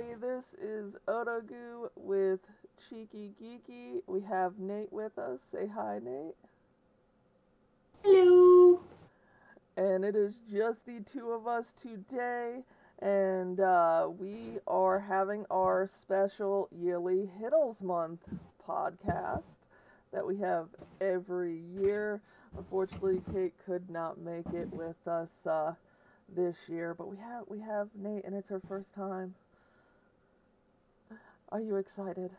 Everybody, this is Odogu with Cheeky Geeky. We have Nate with us. Say hi, Nate. Hello. And it is just the two of us today, and uh, we are having our special yearly Hiddles Month podcast that we have every year. Unfortunately, Kate could not make it with us uh, this year, but we have we have Nate, and it's her first time. Are you excited?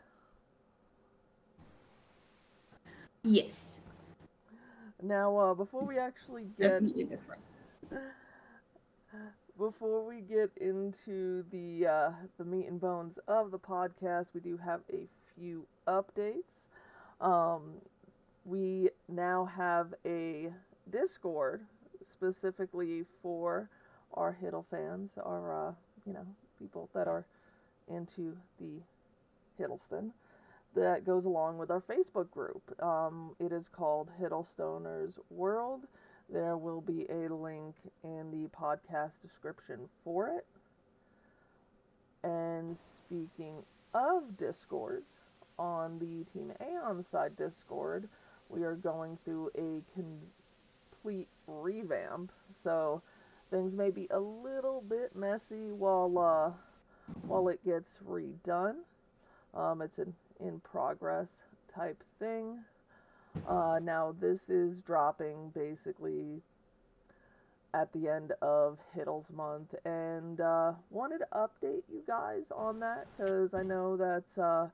Yes. Now, uh, before we actually get before we get into the uh, the meat and bones of the podcast, we do have a few updates. Um, we now have a Discord specifically for our Hiddle fans, our uh, you know people that are into the Hiddleston. That goes along with our Facebook group. Um, it is called Hiddlestoners World. There will be a link in the podcast description for it. And speaking of Discords, on the Team Aeon side Discord, we are going through a complete revamp. So things may be a little bit messy while uh, while it gets redone. Um, it's an in progress type thing. Uh, now this is dropping basically at the end of Hiddles month, and uh, wanted to update you guys on that because I know that uh,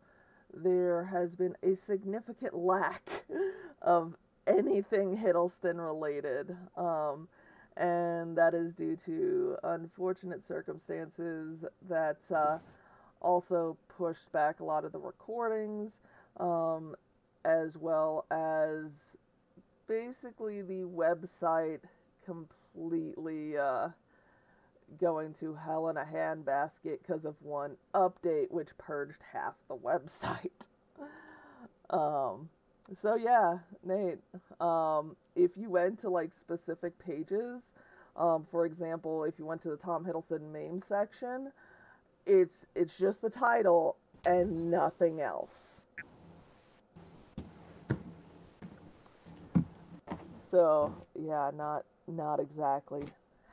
there has been a significant lack of anything Hiddleston related. Um, and that is due to unfortunate circumstances that uh, also pushed back a lot of the recordings, um, as well as basically the website completely uh, going to hell in a handbasket because of one update which purged half the website. um, so yeah, Nate, um, if you went to like specific pages, um, for example, if you went to the Tom Hiddleston meme section, it's it's just the title and nothing else. So yeah, not not exactly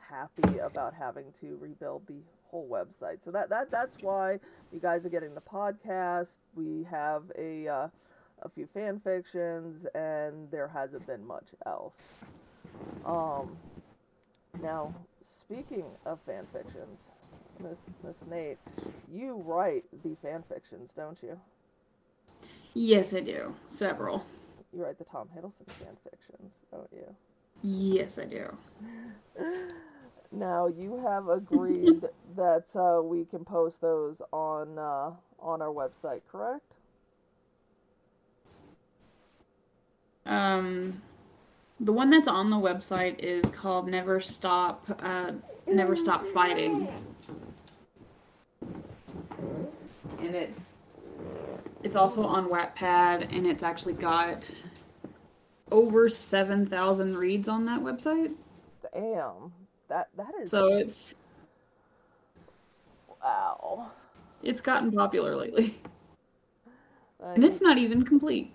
happy about having to rebuild the whole website. So that that that's why you guys are getting the podcast. We have a uh, a few fan fictions, and there hasn't been much else. Um, now speaking of fan fictions, Miss Miss Nate, you write the fan fictions, don't you? Yes, I do. Several. You write the Tom Hiddleston fan fictions, don't you? Yes, I do. Now you have agreed that uh, we can post those on uh, on our website, correct? Um, the one that's on the website is called "Never Stop, uh, Never Stop Fighting," and it's it's also on Wattpad, and it's actually got over seven thousand reads on that website. Damn, that that is So it's wow. it's gotten popular lately, Uh, and it's not even complete.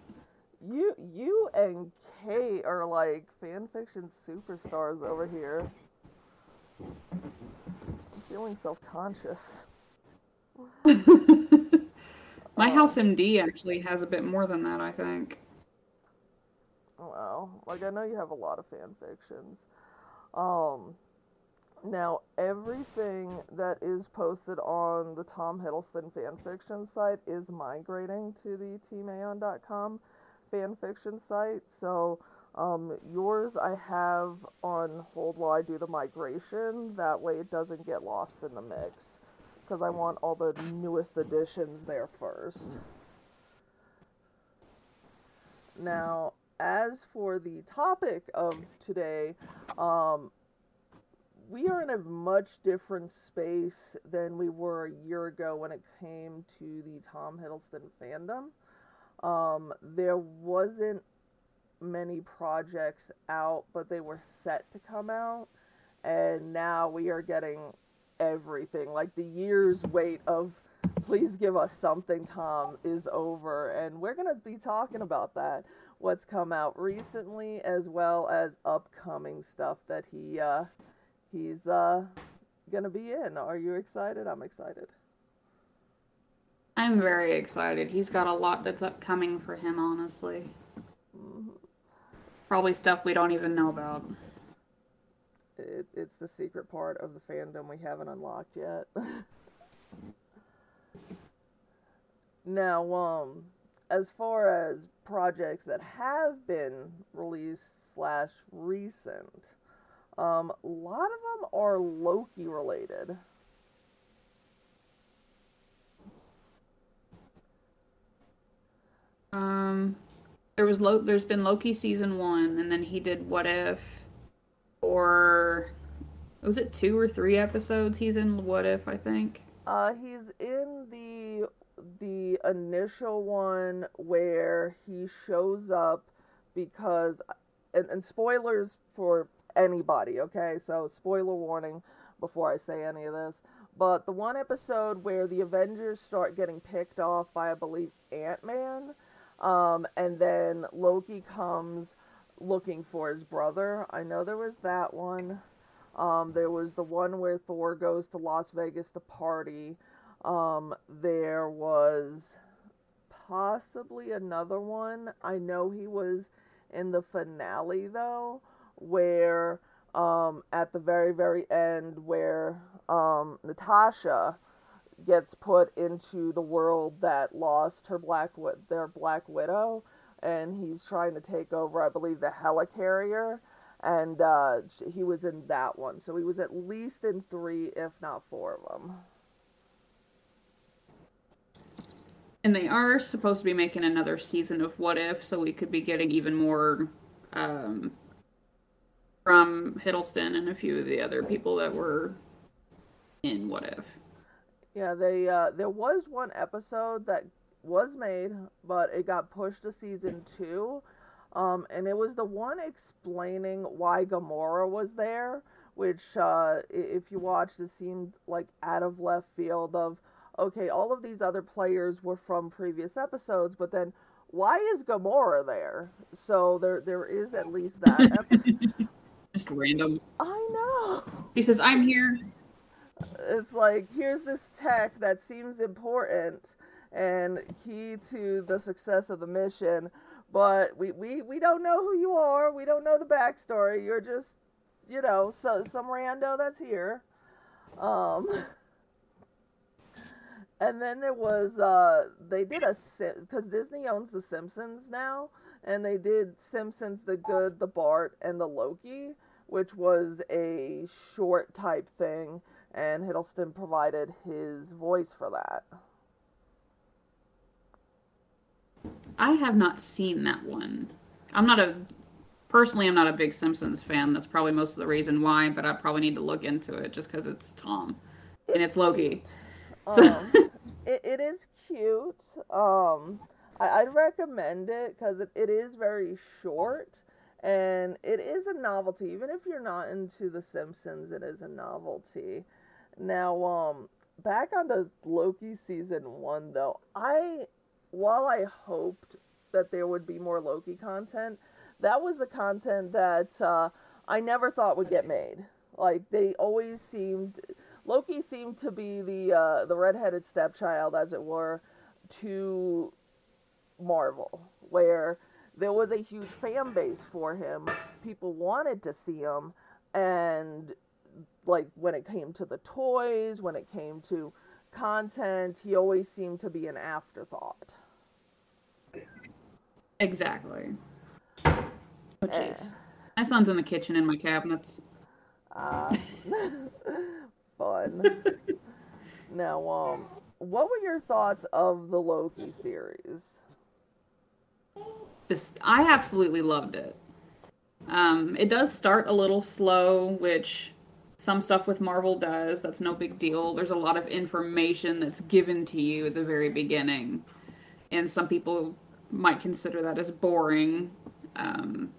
you you and Kate are like fan fiction superstars over here. I'm feeling self conscious. My house MD actually has a bit more than that, I think. Wow. Like I know you have a lot of fan fictions. Um now everything that is posted on the Tom Hiddleston fanfiction site is migrating to the teamaeon.com fanfiction site. So um, yours I have on hold while I do the migration. That way it doesn't get lost in the mix. Because I want all the newest additions there first. Now, as for the topic of today, um, we are in a much different space than we were a year ago when it came to the Tom Hiddleston fandom. Um, there wasn't many projects out, but they were set to come out, and now we are getting everything. Like the year's wait of please give us something, Tom, is over. And we're going to be talking about that. What's come out recently, as well as upcoming stuff that he uh, he's uh, going to be in. Are you excited? I'm excited. I'm very excited. He's got a lot that's upcoming for him, honestly. Mm-hmm. Probably stuff we don't even know about. It, it's the secret part of the fandom we haven't unlocked yet. now, um, as far as projects that have been released slash recent, um, a lot of them are Loki related. Um, there was Lo- there's been Loki season one, and then he did What If, or was it two or three episodes? He's in What If, I think. Uh, he's in the the initial one where he shows up because, and, and spoilers for anybody. Okay, so spoiler warning before I say any of this. But the one episode where the Avengers start getting picked off by, I believe, Ant Man um, and then Loki comes looking for his brother. I know there was that one. Um, there was the one where Thor goes to Las Vegas to party. Um, there was possibly another one. I know he was in the finale though, where um, at the very very end, where um, Natasha gets put into the world that lost her black their black widow and he's trying to take over i believe the helicarrier and uh, he was in that one. So he was at least in three if not four of them and they are supposed to be making another season of what if so we could be getting even more um, from hiddleston and a few of the other people that were in what if. Yeah, they uh, there was one episode that was made, but it got pushed to season two, um, and it was the one explaining why Gamora was there. Which, uh, if you watched, it seemed like out of left field. Of okay, all of these other players were from previous episodes, but then why is Gamora there? So there there is at least that. Just random. I know. He says, "I'm here it's like here's this tech that seems important and key to the success of the mission. But we, we, we don't know who you are. We don't know the backstory. You're just you know so some rando that's here. Um and then there was uh they did a because disney owns the simpsons now and they did simpsons the good the bart and the loki which was a short type thing and Hiddleston provided his voice for that. I have not seen that one. I'm not a personally I'm not a big Simpsons fan. That's probably most of the reason why, but I probably need to look into it just because it's Tom it's and it's Loki. So. Um, it, it is cute. Um, I, would recommend it because it, it is very short and it is a novelty. Even if you're not into The Simpsons, it is a novelty. Now, um, back onto Loki season one, though, I, while I hoped that there would be more Loki content, that was the content that uh, I never thought would get made. Like they always seemed, Loki seemed to be the uh, the redheaded stepchild, as it were, to Marvel, where there was a huge fan base for him. People wanted to see him, and like when it came to the toys, when it came to content, he always seemed to be an afterthought. Exactly. Oh jeez. Eh. My son's in the kitchen in my cabinets. Uh, fun. now, um, what were your thoughts of the Loki series? This I absolutely loved it. Um, it does start a little slow, which some stuff with Marvel does. That's no big deal. There's a lot of information that's given to you at the very beginning. And some people might consider that as boring. Um,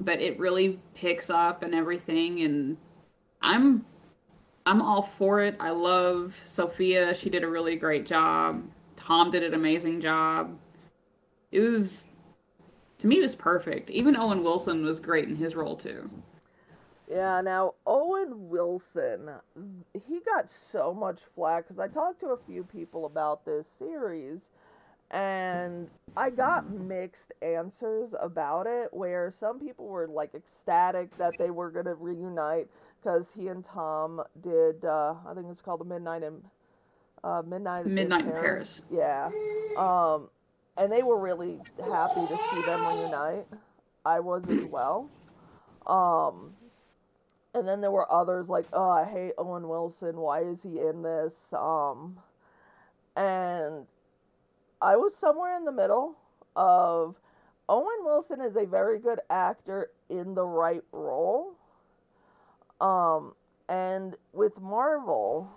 but it really picks up and everything. And I'm I'm all for it. I love Sophia. She did a really great job. Tom did an amazing job. It was to me it was perfect. Even Owen Wilson was great in his role too. Yeah, now Owen Wilson, he got so much flack because I talked to a few people about this series and I got mixed answers about it where some people were like ecstatic that they were going to reunite because he and Tom did, uh, I think it's called the Midnight in uh, Midnight, Midnight in Paris. in Paris. Yeah. Um, and they were really happy to see them reunite. I was as well. Um, and then there were others like, oh, I hate Owen Wilson. Why is he in this? Um, and I was somewhere in the middle of Owen Wilson is a very good actor in the right role. Um, and with Marvel,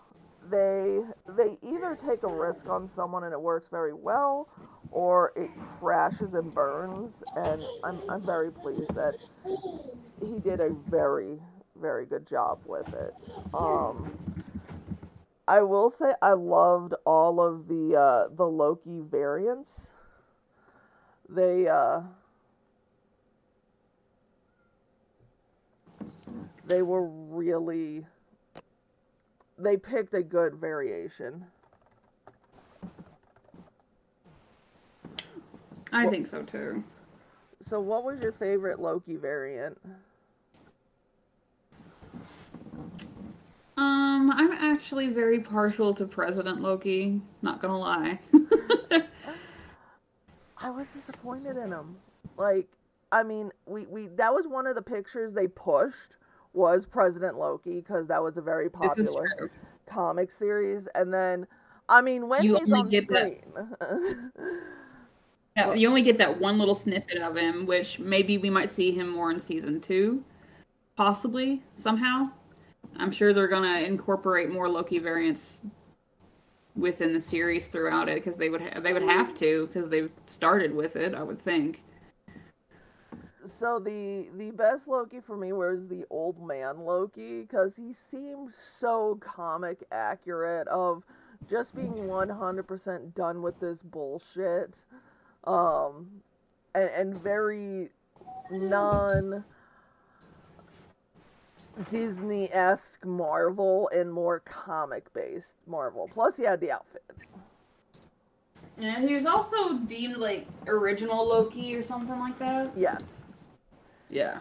they they either take a risk on someone and it works very well, or it crashes and burns. And I'm I'm very pleased that he did a very very good job with it. Um, I will say I loved all of the uh, the Loki variants. They uh, they were really they picked a good variation. I well, think so too. So what was your favorite Loki variant? Um, I'm actually very partial to President Loki, not gonna lie. I was disappointed in him. Like, I mean, we, we that was one of the pictures they pushed was President Loki because that was a very popular comic series. And then, I mean, when you he's on screen. yeah, you only get that one little snippet of him, which maybe we might see him more in season two, possibly somehow. I'm sure they're gonna incorporate more Loki variants within the series throughout it because they would ha- they would have to because they started with it. I would think so the the best Loki for me was the old man Loki because he seemed so comic accurate of just being 100% done with this bullshit um and, and very non Disney-esque Marvel and more comic-based Marvel. Plus he had the outfit. Yeah, he was also deemed like original Loki or something like that. Yes. Yeah.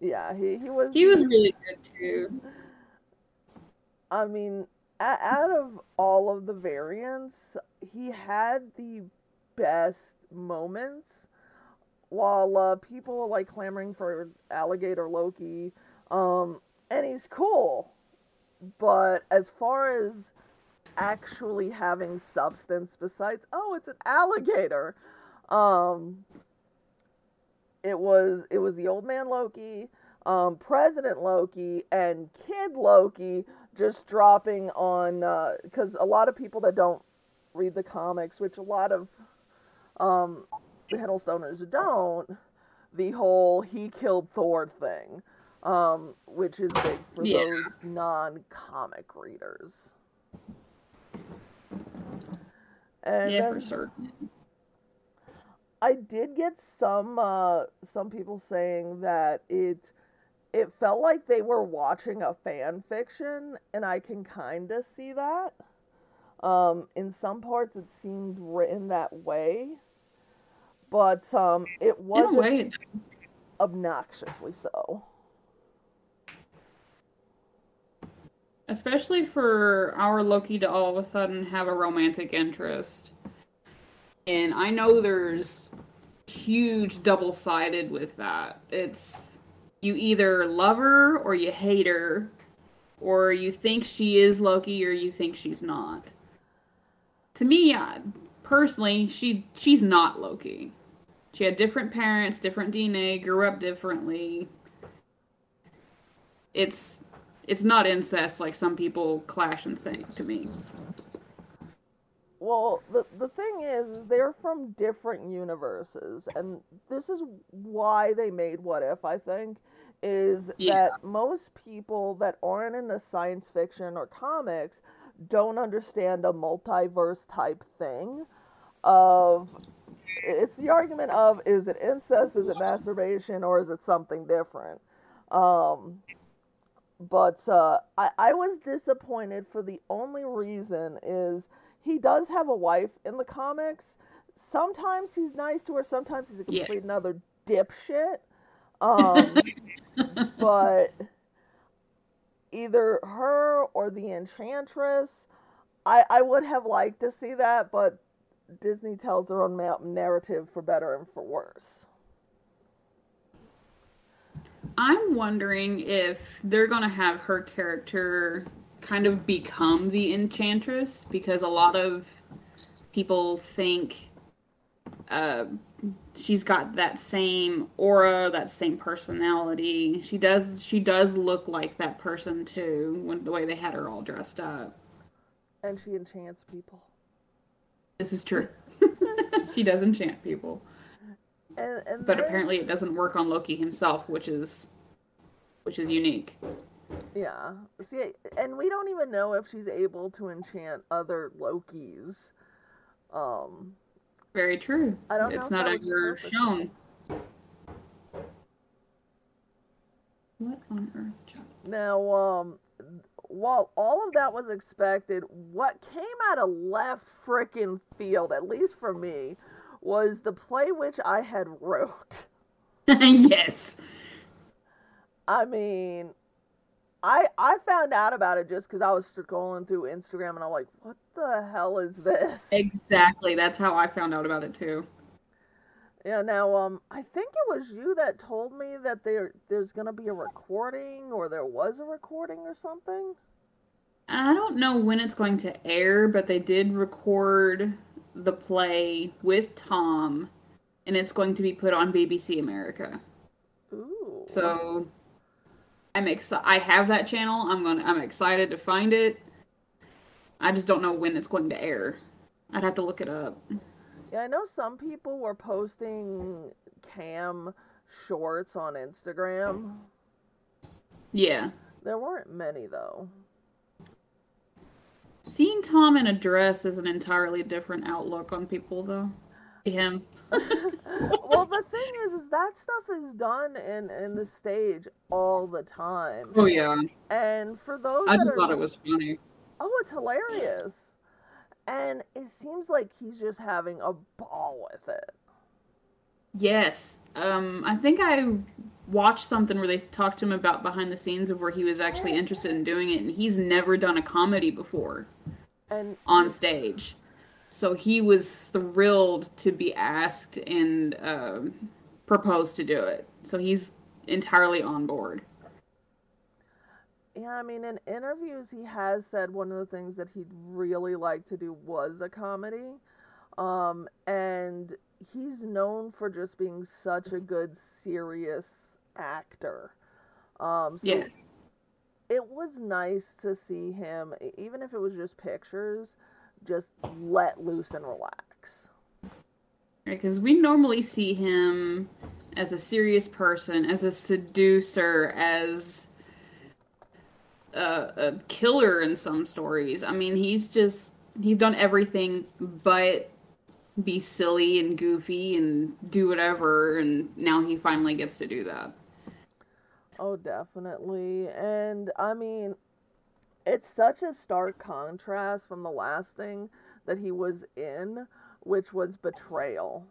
Yeah, he, he was. He was really good too. I mean, out of all of the variants, he had the best moments. While uh, people like clamoring for alligator Loki, um, and he's cool, but as far as actually having substance besides, oh, it's an alligator, um, it was it was the old man Loki, um, President Loki, and Kid Loki just dropping on because uh, a lot of people that don't read the comics, which a lot of um, the Hiddlestoners don't, the whole he killed Thor thing, um, which is big for yeah. those non-comic readers. And yeah, for certain. I did get some uh, some people saying that it it felt like they were watching a fan fiction, and I can kind of see that. Um, in some parts, it seemed written that way, but um, it wasn't obnoxiously so. Especially for our Loki to all of a sudden have a romantic interest and I know there's huge double sided with that. It's you either love her or you hate her, or you think she is Loki or you think she's not. To me, personally, she she's not Loki. She had different parents, different DNA, grew up differently. It's it's not incest like some people clash and think to me. Well, the the thing is, they're from different universes, and this is why they made What If. I think is Yeah. that most people that aren't into science fiction or comics don't understand a multiverse type thing of it's the argument of is it incest is it masturbation or is it something different um but uh I, I was disappointed for the only reason is he does have a wife in the comics. Sometimes he's nice to her sometimes he's a complete Yes. another dipshit. Um but either her or the enchantress i i would have liked to see that but disney tells their own narrative for better and for worse I'm wondering if they're gonna have her character kind of become the enchantress because a lot of people think uh, she's got that same aura, that same personality. She does. She does look like that person too, when the way they had her all dressed up. and she enchants people This is true. she does enchant people, and, and but then- apparently it doesn't work on Loki himself, which is which is unique. yeah see and we don't even know if she's able to enchant other lokis um Very true. I don't it's not ever shown. What on earth, Chuck? Now, um, while all of that was expected, what came out of left freaking field, at least for me, was the play which I had wrote. yes. I mean, I I found out about it just because I was scrolling through Instagram and I'm like, what the hell is this? Exactly. That's how I found out about it too. Yeah. Now, um, I think it was you that told me that there there's gonna be a recording or there was a recording or something. I don't know when it's going to air, but they did record the play with Tom, and it's going to be put on BBC America. Ooh. So I'm excited. I have that channel. I'm going. to I'm excited to find it. I just don't know when it's going to air. I'd have to look it up. Yeah, I know some people were posting cam shorts on Instagram. Yeah. There weren't many though. Seeing Tom in a dress is an entirely different outlook on people, though. Him. well, the thing is, is that stuff is done in in the stage all the time. Oh yeah. And for those, I just are- thought it was funny. Oh, it's hilarious. And it seems like he's just having a ball with it. Yes. Um, I think I watched something where they talked to him about behind the scenes of where he was actually interested in doing it, and he's never done a comedy before And on stage. So he was thrilled to be asked and um, proposed to do it. So he's entirely on board. Yeah, I mean, in interviews, he has said one of the things that he'd really like to do was a comedy. Um, and he's known for just being such a good, serious actor. Um, so Yes. it was nice to see him, even if it was just pictures, just let loose and relax. Because we normally see him as a serious person, as a seducer, as a, a killer in some stories. I mean, he's just he's done everything but be silly and goofy and do whatever, and now he finally gets to do that. Oh, definitely. And I mean, it's such a stark contrast from the last thing that he was in, which was Betrayal.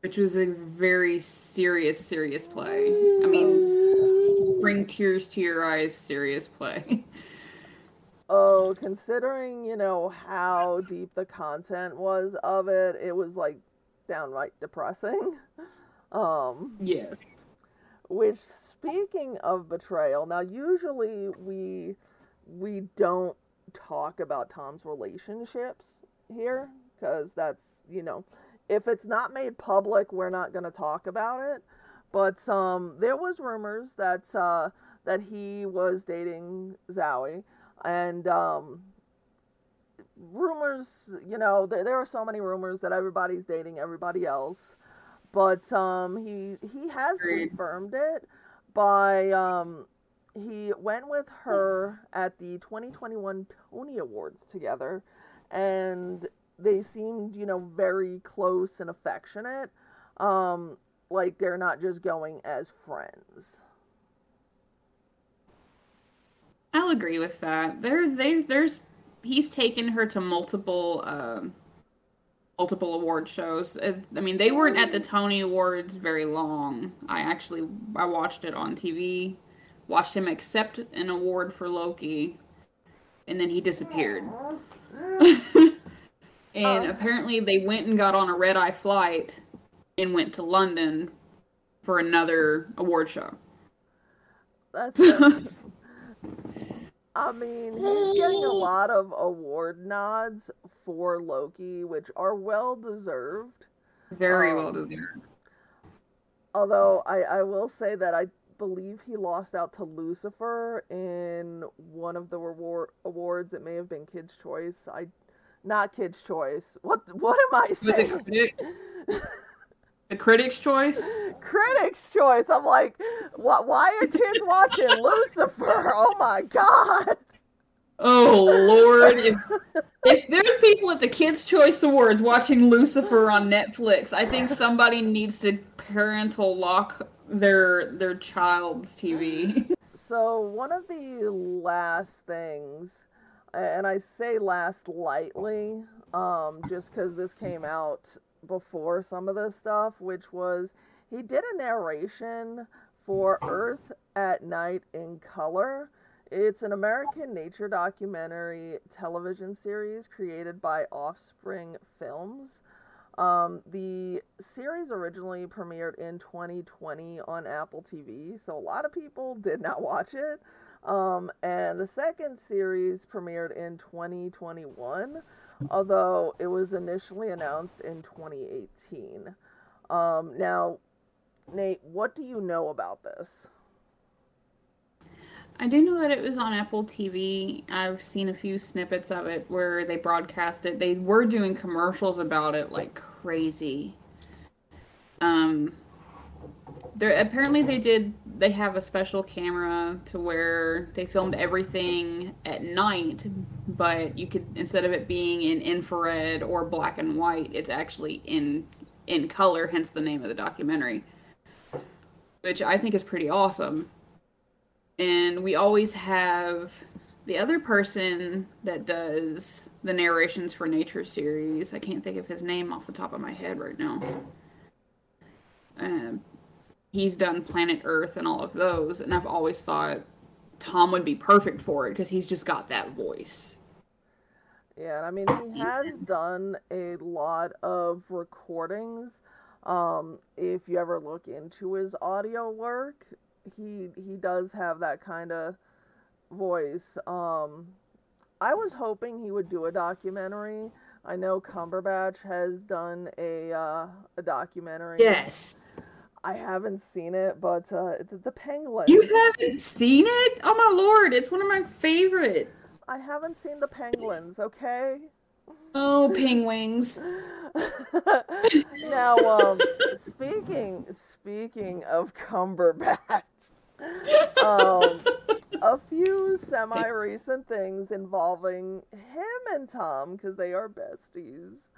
Which was a very serious, serious play. I mean, bring tears to your eyes, serious play. Oh, considering, you know, how deep the content was of it, it was like downright depressing. Um, yes. which speaking of betrayal, now usually we we don't talk about Tom's relationships here cuz that's, you know, if it's not made public, we're not going to talk about it. But um there was rumors that uh that he was dating Zawe and um rumors, you know, there, there are so many rumors that everybody's dating everybody else. But um, he he has confirmed it by um, he went with her at the 2021 Tony Awards together, and they seemed you know very close and affectionate. Um, like they're not just going as friends. I'll agree with that. There, they, there's, he's taken her to multiple, um, multiple award shows. As, I mean, they weren't at the Tony Awards very long. I actually, I watched it on TV, watched him accept an award for Loki, and then he disappeared. and Oh. apparently, they went and got on a red eye flight and went to London for another award show. That's. I mean, he's getting a lot of award nods for Loki, which are well deserved. Very Um, well deserved. Although I, I will say that I believe he lost out to Lucifer in one of the reward awards. It may have been Kids' Choice. I, not Kids' Choice. What what am I saying? the Critics' Choice? Critics' Choice. I'm like, why, why are kids watching Lucifer? Oh my god! Oh Lord! If if there's people at the Kids' Choice Awards watching Lucifer on Netflix, I think somebody needs to parental lock their their child's TV. So one of the last things, and I say last lightly, um, just because this came out before some of this stuff, which was he did a narration for Earth at Night in Color. It's an American nature documentary television series created by Offspring Films. Um, the series originally premiered in 2020 on Apple TV, so a lot of people did not watch it. Um, and the second series premiered in 2021, although it was initially announced in 2018. Um, now, Nate, what do you know about this? I do know that it was on Apple TV. I've seen a few snippets of it where they broadcast it. They were doing commercials about it like crazy. Um there apparently they did they have a special camera to where they filmed everything at night, but you could instead of it being in infrared or black and white, it's actually in in color, hence the name of the documentary. Which I think is pretty awesome. And we always have the other person that does the narrations for nature series. I can't think of his name off the top of my head right now. Um, he's done planet earth and all of those and i've always thought tom would be perfect for it because he's just got that voice Yeah, and I mean, he has done a lot of recordings. Um, if you ever look into his audio work, he he does have that kind of voice. Um, I was hoping he would do a documentary. I know Cumberbatch has done a uh, a documentary. yes I haven't seen it, but uh, the, the Penguins. you haven't seen it oh my lord it's one of my favorite I haven't seen the Penguins. Okay. oh penguins now, um, speaking speaking of Cumberbatch, um, a few semi-recent things involving him and Tom because they are besties.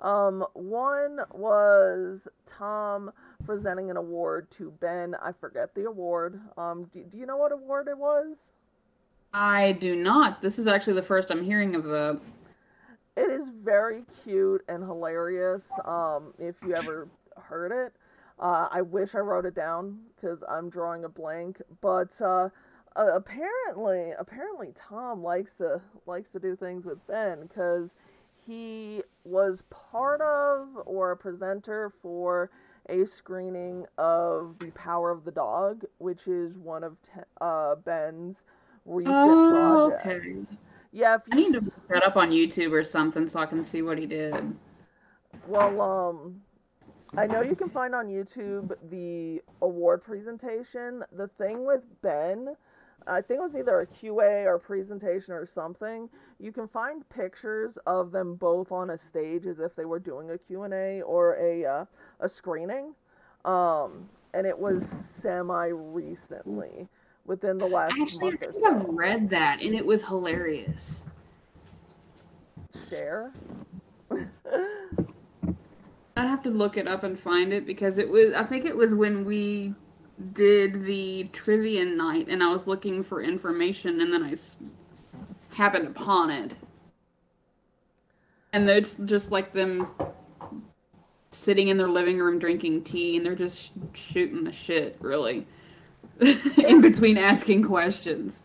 Um, one was Tom presenting an award to Ben. I forget the award. Um, do, do you know what award it was? i do not this is actually the first i'm hearing of the It is very cute and hilarious. Um, if you ever heard it, uh, I wish I wrote it down because I'm drawing a blank. But uh, uh, apparently, apparently Tom likes to likes to do things with Ben because he was part of or a presenter for a screening of The Power of the Dog, which is one of te- uh, Ben's recent Oh, projects. okay. Yeah, if you I need to s- look that up on YouTube or something so I can see what he did. Well, um, I know you can find on YouTube the award presentation. The thing with Ben, I think it was either a QA or presentation or something. You can find pictures of them both on a stage as if they were doing a Q&A or a uh, a screening. Um, and it was semi recently, within the last Actually, I month or think I've read that and it was hilarious. Share. I'd have to look it up and find it because it was. I think it was when we did the trivia night, and I was looking for information, and then I s- happened upon it, and it's just like them sitting in their living room drinking tea, and they're just sh- shooting the shit, really, in between asking questions.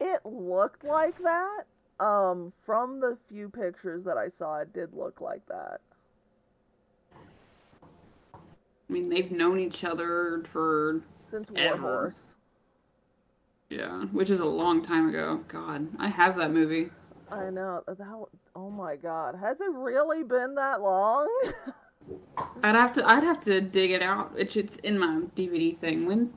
It looked like that. Um, from the few pictures that I saw, it did look like that. I mean, they've known each other for Since Ever. Warhorse. yeah, which is a long time ago. God, I have that movie. I know that. Oh my God, has it really been that long? I'd have to I'd have to dig it out. It's it's in my DVD thing. When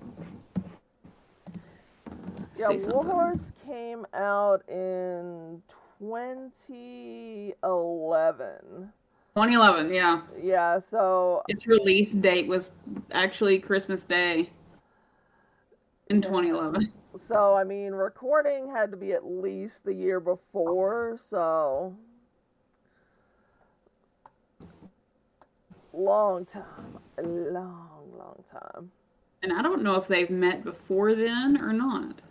yeah. Warhorse came out in 2011. 2011, yeah. Yeah, so Its release date was actually Christmas Day in 2011. so I mean, recording had to be at least the year before. So long time, a long, long time. And I don't know if they've met before then or not.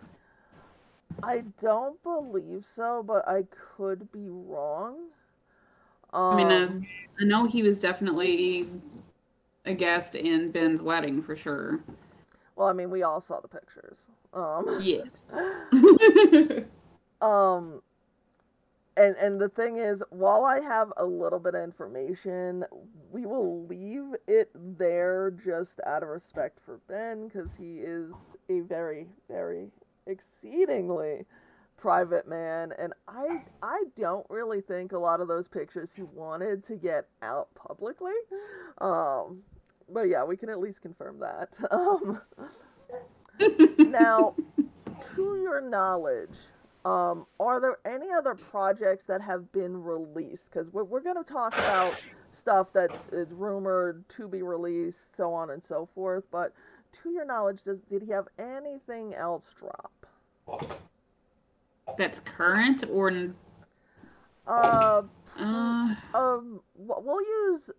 I don't believe so, but I could be wrong. Um, I mean, uh, I know he was definitely a guest in Ben's wedding for sure. well, I mean, we all saw the pictures. Um, Yes. um, and and the thing is, while I have a little bit of information, we will leave it there just out of respect for Ben, because he is a very, very exceedingly private man, and I I don't really think a lot of those pictures he wanted to get out publicly. Um, but yeah, we can at least confirm that. Um, now, to your knowledge, um, are there any other projects that have been released? Because we're, we're going to talk about stuff that is rumored to be released, so on and so forth. But to your knowledge, does did he have anything else drop? That's current or Uh, uh um, we'll use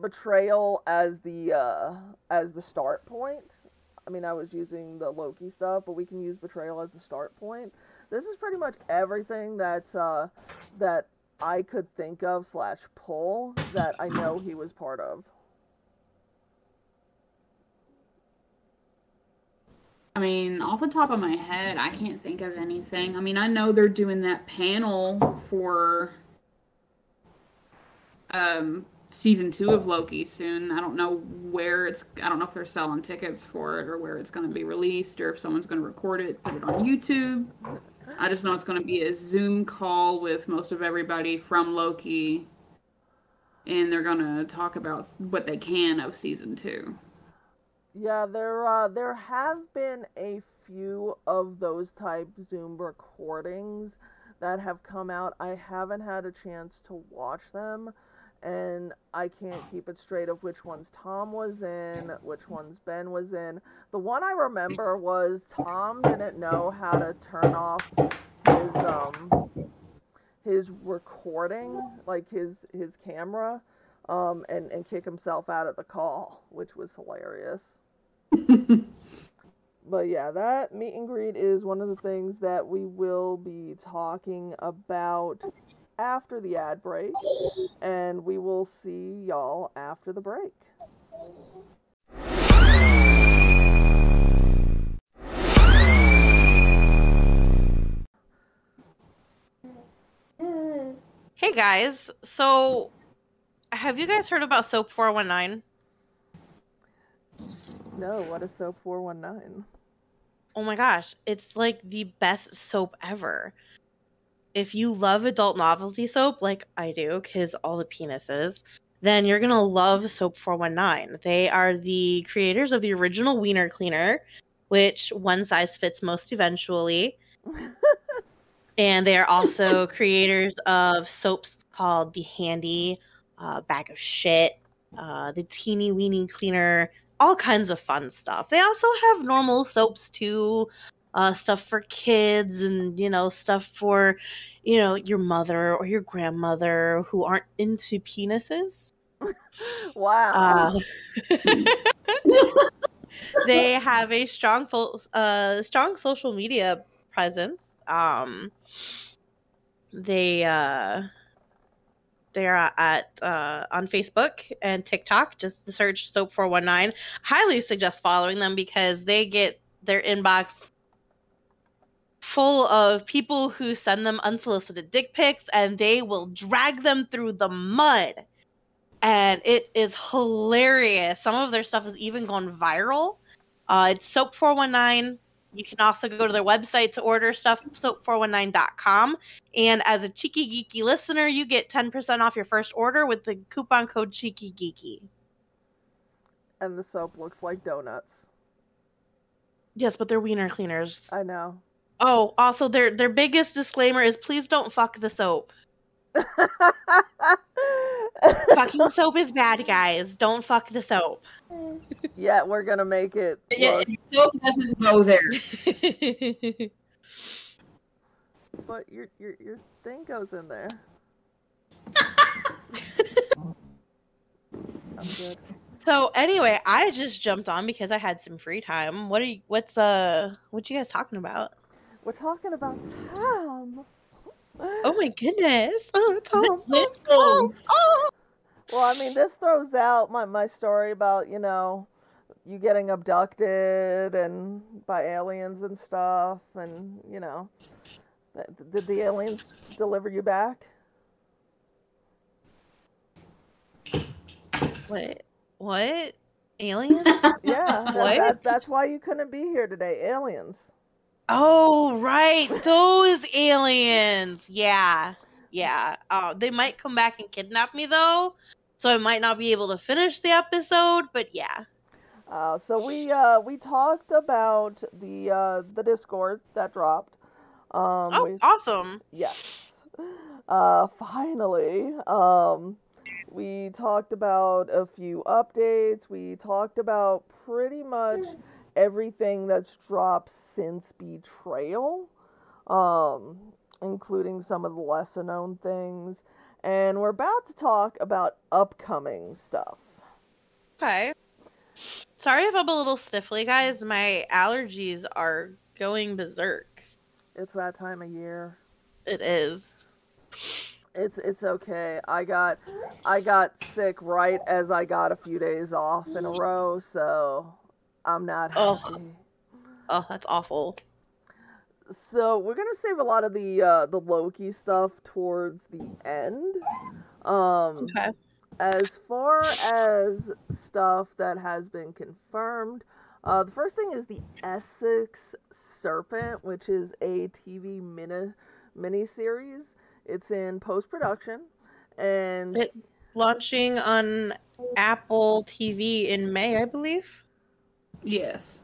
betrayal as the uh, as the start point. I mean, I was using the Loki stuff, but we can use betrayal as the start point. This is pretty much everything that uh, that I could think of slash pull that I know he was part of. I mean, off the top of my head, I can't think of anything. I mean, I know they're doing that panel for um season 2 of Loki soon. I don't know where it's I don't know if they're selling tickets for it or where it's going to be released or if someone's going to record it, put it on YouTube. I just know it's going to be a Zoom call with most of everybody from Loki and they're going to talk about what they can of season 2. Yeah, there uh, there have been a few of those type Zoom recordings that have come out. I haven't had a chance to watch them, and I can't keep it straight of which ones Tom was in, which ones Ben was in. The one I remember was Tom didn't know how to turn off his um his recording, like his his camera, um, and and kick himself out of the call, which was hilarious. But yeah, that meet and greet is one of the things that we will be talking about after the ad break, and we will see y'all after the break. Hey guys, so have you guys heard about Soap 419? No, what is Soap 419? Oh my gosh, it's like the best soap ever. If you love adult novelty soap like I do, because all the penises, then you're gonna love Soap 419. They are the creators of the original Wiener Cleaner, which one size fits most eventually. and they are also creators of soaps called the Handy, uh, Bag of Shit, uh, the Teeny Weeny Cleaner, all kinds of fun stuff. They also have normal soaps too, uh, stuff for kids and you know stuff for you know your mother or your grandmother who aren't into penises. wow. Uh, they have a strong, uh, strong social media presence. Um, they uh, they're at uh, on Facebook and TikTok. Just search Soap Four One Nine. Highly suggest following them because they get their inbox full of people who send them unsolicited dick pics, and they will drag them through the mud. And it is hilarious. Some of their stuff has even gone viral. Uh, it's Soap Four One Nine you can also go to their website to order stuff, soap419.com. And as a Cheeky Geeky listener, you get 10% off your first order with the coupon code Cheeky Geeky. And the soap looks like donuts. Yes, but they're wiener cleaners. I know. Oh, also their their biggest disclaimer is please don't fuck the soap. Fucking soap is bad, guys. Don't fuck the soap. yeah, we're gonna make it. Yeah, soap doesn't go there. but your your your thing goes in there. I'm good. so anyway, I just jumped on because I had some free time. What are you what's uh what you guys talking about? We're talking about Tom. Oh my goodness. Oh, Tom. Oh, Tom. Oh. Well, I mean, this throws out my, my story about, you know, you getting abducted and by aliens and stuff. And, you know, th- did the aliens deliver you back? What? What? Aliens? Yeah. that- What? that- that's why you couldn't be here today. Aliens. Oh, right. Those aliens. Yeah. Yeah. Uh, they might come back and kidnap me, though. So I might not be able to finish the episode, but yeah. Uh, so we uh, we talked about the uh, the Discord that dropped. Um, Oh, we- awesome. Yes. Uh, finally. Um, we talked about a few updates. We talked about pretty much everything that's dropped since Betrayal, um, including some of the lesser known things. And we're about to talk about upcoming stuff. Okay. Sorry if I'm a little stiffly, guys. My allergies are going berserk. It's that time of year. It is. It's it's okay. I got I got sick right as I got a few days off in a row, so I'm not Ugh. happy. Oh, that's awful. So we're gonna save a lot of the uh, the Loki stuff towards the end. Um, Okay. as far as stuff that has been confirmed, uh, the first thing is the Essex Serpent, which is a TV mini mini series. It's in post production, and It- Launching on Apple TV in May, I believe. Yes.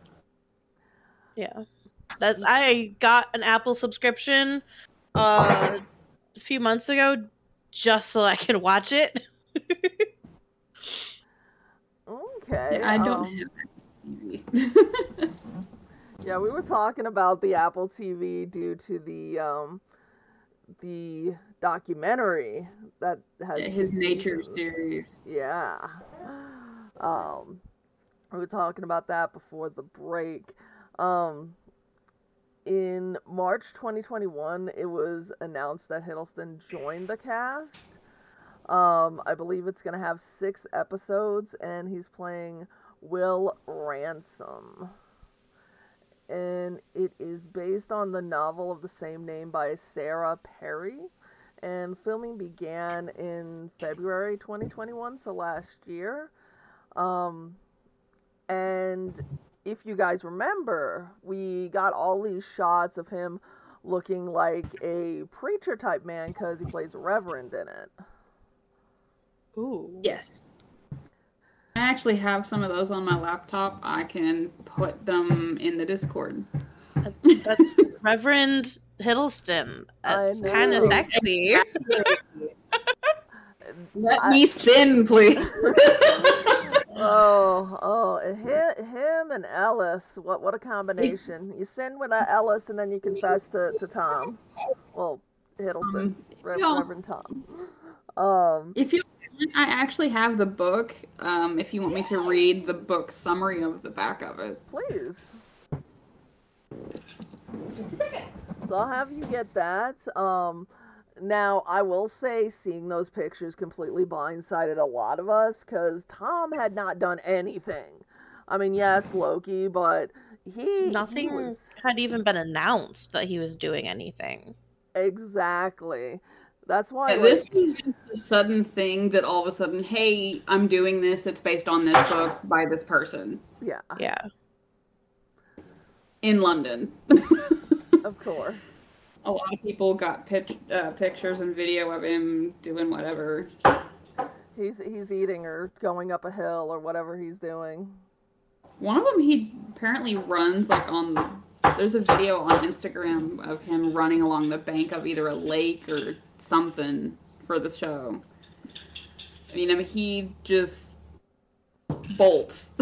Yeah. That's I got an Apple subscription uh a few months ago just so I could watch it. okay, I don't um, have TV. Yeah, we were talking about the Apple TV due to the um the documentary that has His nature seasons. series. Yeah. Um we were talking about that before the break. Um in March 2021, it was announced that Hiddleston joined the cast. Um, I believe it's going to have six episodes, and he's playing Will Ransome and it is based on the novel of the same name by Sarah Perry. And filming began in February 2021, so last year. Um, and if you guys remember, we got all these shots of him looking like a preacher type man because he plays a reverend in it. Ooh. Yes. I actually have some of those on my laptop. I can put them in the Discord. That's Reverend Hiddleston. I That's kind of sexy. Let I- me sin, please. Oh, oh, him, him and Ellis. What, what a combination! You sin with uh, Ellis, and then you confess to, to Tom. Well, Hiddleston, Um, Rev- yeah. Reverend Tom. Um, if you, I actually have the book. Um, if you want me to read the book summary of the back of it. please. Just a second. So I'll have you get that. Um, now I will say, seeing those pictures completely blindsided a lot of us because Tom had not done anything. I mean, yes, Loki, but he he Nothing was- had even been announced that he was doing anything. Exactly. That's why Yeah, like, this was just a sudden thing that all of a sudden, hey, I'm doing this. It's based on this book by this person yeah, Yeah. in London. of course. A lot of people got pitch, uh, pictures and video of him doing whatever. He's he's eating or going up a hill or whatever he's doing. One of them, he apparently runs like on. There's a video on Instagram of him running along the bank of either a lake or something for the show. I mean, I mean he just bolts.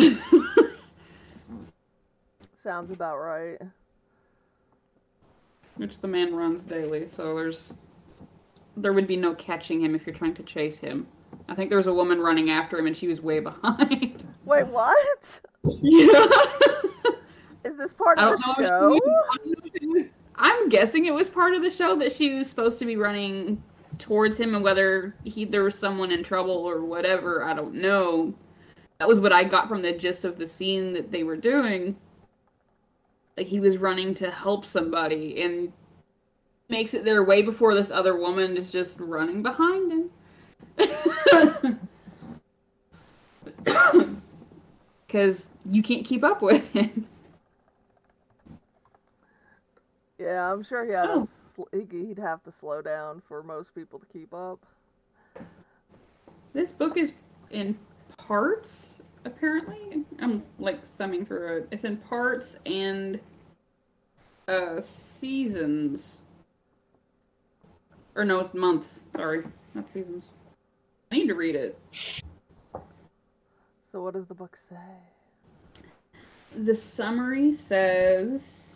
Sounds about right. Which the man runs daily, so there's there would be no catching him if you're trying to chase him. I think there was a woman running after him and she was way behind. Wait, what? yeah. Is this part of the show? Was, I'm guessing it was part of the show that she was supposed to be running towards him and whether he there was someone in trouble or whatever, I don't know. That was what I got from the gist of the scene that they were doing. Like he was running to help somebody and makes it there way before this other woman is just running behind him. Cuz you can't keep up with him. Yeah, I'm sure he had Oh. sl- he'd have to slow down for most people to keep up. This book is in parts, apparently. I'm like thumbing through it. It's in parts and uh seasons. Or no, months. Sorry, not seasons. I need to read it. So what does the book say? The summary says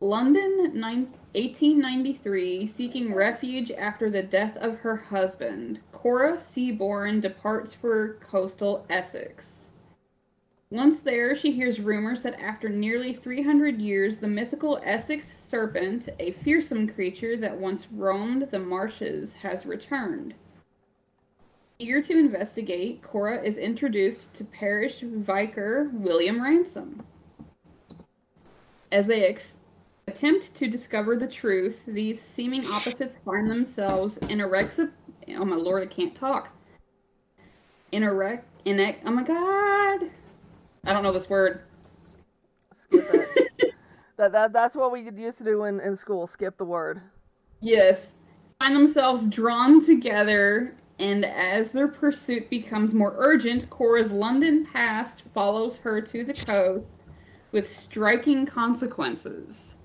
London, 1893, seeking refuge after the death of her husband. Cora Seaborne departs for coastal Essex. Once there, she hears rumors that after nearly 300 years, the mythical Essex serpent, a fearsome creature that once roamed the marshes, has returned. Eager to investigate, Cora is introduced to parish vicar William Ransome. As they ex- attempt to discover the truth, these seeming opposites find themselves in a rex- Oh my lord, I can't talk. In a wreck. In a- Oh my god! I don't know this word. Skip it. that, that that's what we used to do in, in school. Skip the word. Yes. Find themselves drawn together, and as their pursuit becomes more urgent, Cora's London past follows her to the coast with striking consequences.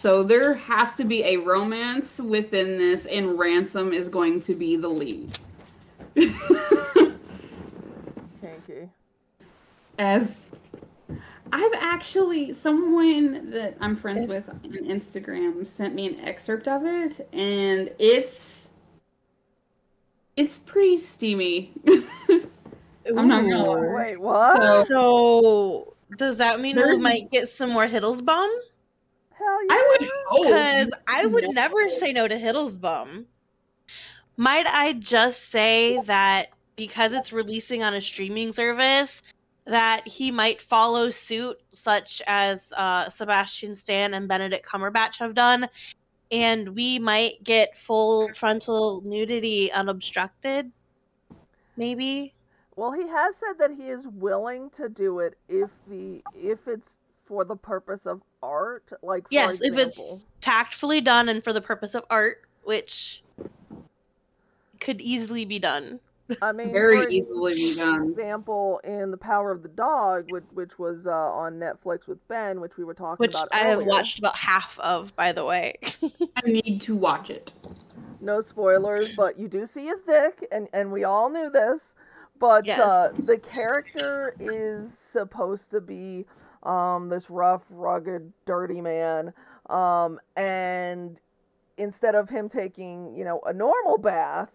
So there has to be a romance within this, and Ransome is going to be the lead. Kinky. as I've actually someone that I'm friends with on Instagram sent me an excerpt of it and it's it's pretty steamy. I'm not gonna lie. Wait, what? So So does that mean we might get some more Hiddlesbum? Hell yeah. I would Because hope I would No. never say no to Hiddlesbum. Might I just say that because it's releasing on a streaming service, that he might follow suit, such as uh, Sebastian Stan and Benedict Cumberbatch have done, and we might get full frontal nudity unobstructed. Maybe. Well, he has said that he is willing to do it if the if it's for the purpose of art, like for yes, if it's tactfully done and for the purpose of art, which could easily be done. I mean, Very for easily be done. Example in the Power of the Dog, which which was uh, on Netflix with Ben, which we were talking Which about I have earlier. watched about half of, by the way. I need to watch it. No spoilers, but you do see his dick, and and we all knew this. But Yes. uh, the character is supposed to be um, this rough, rugged, dirty man, um, and instead of him taking, you know, a normal bath,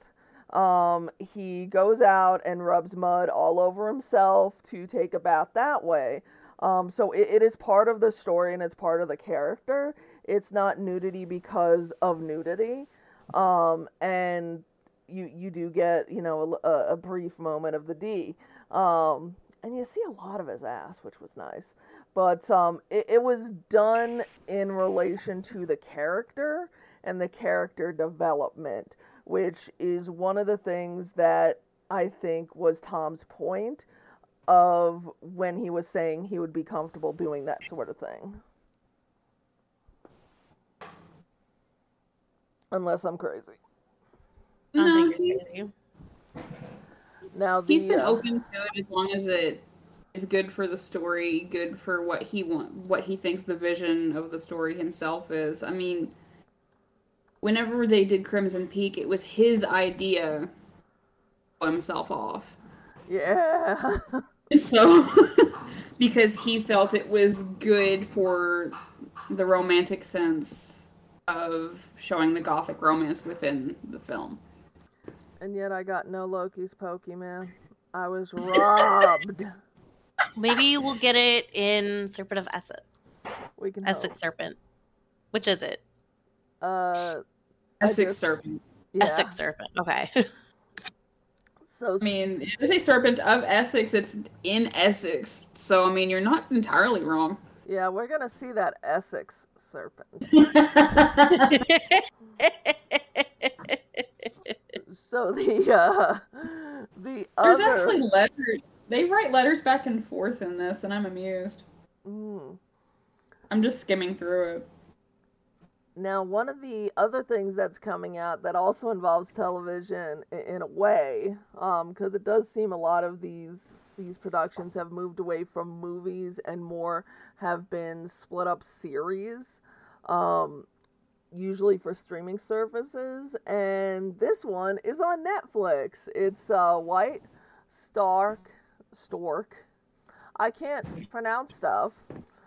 um, he goes out and rubs mud all over himself to take a bath that way. Um, so it, it is part of the story and it's part of the character. It's not nudity because of nudity. Um, and you you do get you know a, a brief moment of the D. Um, and you see a lot of his ass, which was nice. But um, it, it was done in relation to the character and the character development, which is one of the things that I think was Tom's point of when he was saying he would be comfortable doing that sort of thing. Unless I'm crazy. No, he's. Now the, he's been uh, open to it as long as it is good for the story, good for what he want, what he thinks the vision of the story himself is. I mean, whenever they did Crimson Peak, it was his idea. to Himself off. Yeah. So, because he felt it was good for the romantic sense of showing the gothic romance within the film. and yet I got no Loki's pokey, man. I was robbed. Maybe we'll get it in Serpent of Essex. we can hope. Essex Serpent. Which is it? Uh, Essex just- serpent. yeah. Essex Serpent. Okay. So I mean, it is a serpent of Essex. It's in Essex, so I mean, you're not entirely wrong. yeah, we're gonna see that Essex serpent. So the uh, the There's other. actually letters. They write letters back and forth in this, and I'm amused. Mm. I'm just skimming through it. Now, one of the other things that's coming out that also involves television in a way, because it does seem a lot of these these productions have moved away from movies and more have been split up series, um, usually for streaming services. And this one is on Netflix. It's uh, White Stark Stork. I can't pronounce stuff.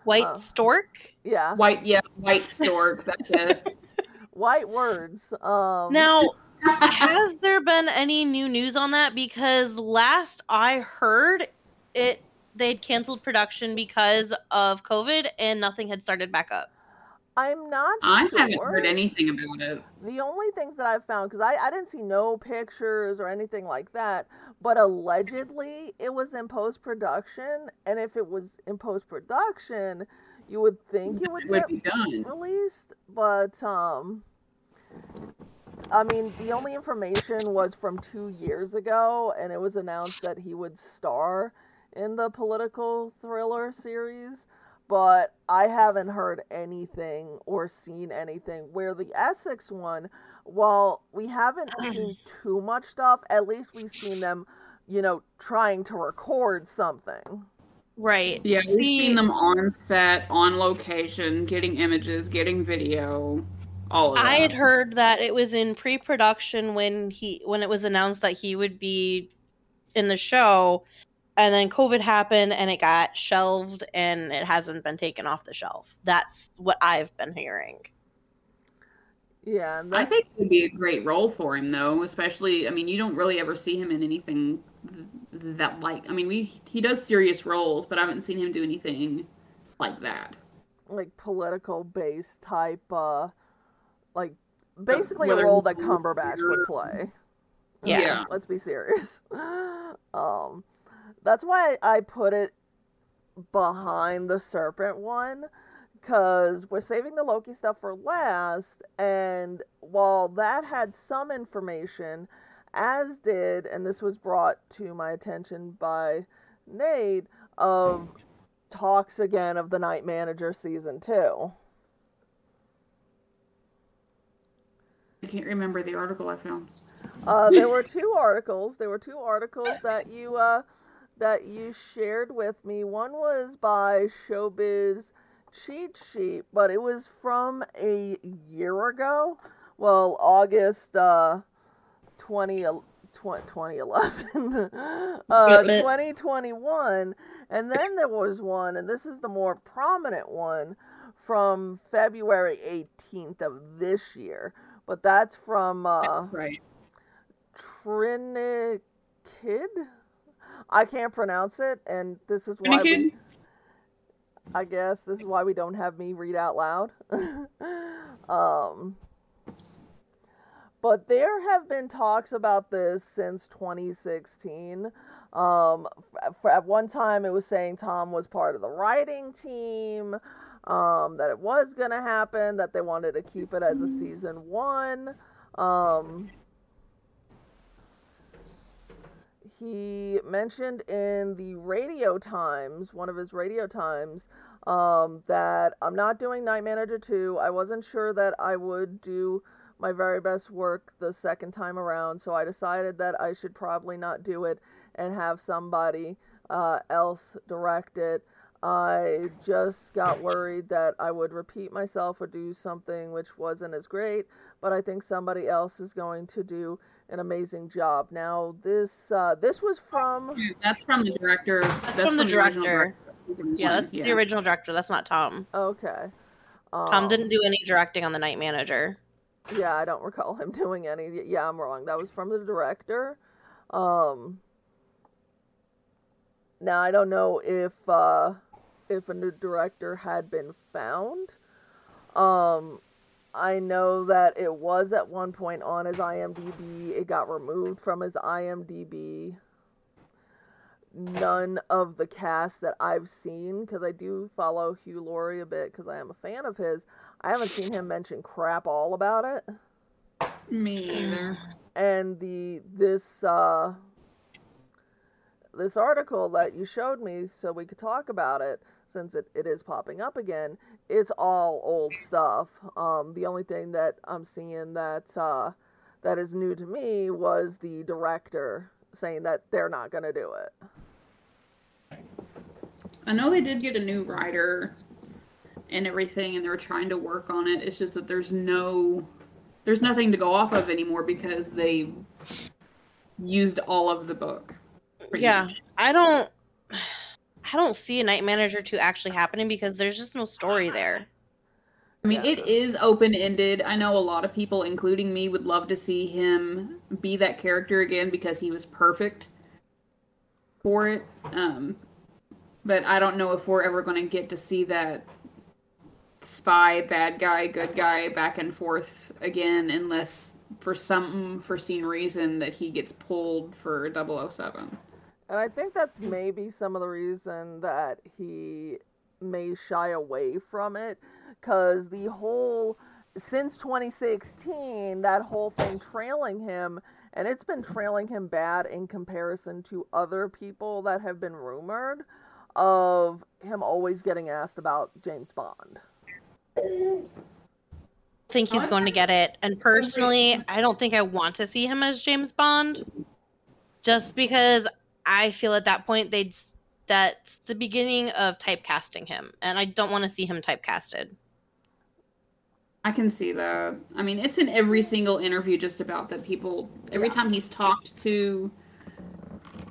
White Uh. Stork? Yeah, White, yeah, white stork. That's it. white words. Um, Now, has there been any new news on that? Because last I heard, it they'd canceled production because of COVID and nothing had started back up. I'm not I sure. haven't heard anything about it. The only things that I've found, because I, I didn't see no pictures or anything like that, but allegedly it was in post production, and if it was in post production, you would think it would It would get be done. released, but um, I mean, the only information was from two years ago, and it was announced that he would star in the political thriller series. But I haven't heard anything or seen anything. Where the Essex one, while we haven't seen too much stuff, at least we've seen them, you know, trying to record something. Right. Yeah, we've See- seen them on set, on location, getting images, getting video, all of that. I had heard that it was in pre-production when he when it was announced that he would be in the show, and then COVID happened and it got shelved and it hasn't been taken off the shelf. That's what I've been hearing. Yeah, and I think it would be a great role for him, though. Especially, I mean, you don't really ever see him in anything that like. I mean, we he does serious roles, but I haven't seen him do anything like that. like political based type uh like basically a role that Cumberbatch would play. Yeah. Yeah. Let's be serious. um that's why I put it behind the serpent one cuz we're saving the Loki stuff for last and while that had some information as did and this was brought to my attention by Nate of talks again of the Night Manager season two. I can't remember the article I found. Uh, there were two articles. There were two articles that you uh, that you shared with me. One was by Showbiz Cheat Sheet, but it was from a year ago. Well, August uh, 20, 2011, uh, 2021. And then there was one, and this is the more prominent one, from February 18th of this year. But that's from uh, right. Trinikid. I can't pronounce it, and this is why. Trinikid? I guess this is why we don't have me read out loud. um, but there have been talks about this since 2016. Um, at one time, it was saying Tom was part of the writing team, um, that it was going to happen, that they wanted to keep it as a season one. Um, he mentioned in the radio times, one of his radio times, um, that I'm not doing Night Manager 2. I wasn't sure that I would do my very best work the second time around, so I decided that I should probably not do it and have somebody uh, else direct it. I just got worried that I would repeat myself or do something which wasn't as great, but I think somebody else is going to do an amazing job. Now, this uh, this was from That's from the director. That's, from the original director. Yeah, that's Yeah. the original director. That's not Tom. okay. Tom Um, didn't do any directing on the Night Manager. Yeah, I don't recall him doing any. Yeah, I'm wrong. That was from the director. Um, now I don't know if uh, if a new director had been found. Um, I know that it was at one point on his IMDb. It got removed from his IMDb. None of the cast that I've seen, because I do follow Hugh Laurie a bit, because I am a fan of his. I haven't seen him mention crap all about it. Me either. And the this uh this article that you showed me so we could talk about it since it, it is popping up again, it's all old stuff. Um the only thing that I'm seeing that uh that is new to me was the director saying that they're not gonna do it. I know they did get a new writer and everything, and they were trying to work on it. It's just that there's no, there's nothing to go off of anymore because they used all of the book. Yeah, much. I don't. I don't see a Night Manager 2 actually happening because there's just no story there. I mean, Yeah. it is open ended. I know a lot of people, including me, would love to see him be that character again because he was perfect for it. Um, but I don't know if we're ever going to get to see that spy, bad guy, good guy back and forth again, unless for some unforeseen reason that he gets pulled for 007. And I think that's maybe some of the reason that he may shy away from it. Because the whole, since 2016, that whole thing trailing him, and it's been trailing him bad in comparison to other people that have been rumored of him always getting asked about James Bond. I think he's going to get it. And personally, I don't think I want to see him as James Bond, just because I feel at that point they'd that's the beginning of typecasting him, and I don't want to see him typecasted. I can see that. I mean, it's in every single interview just about that people every Yeah. time he's talked to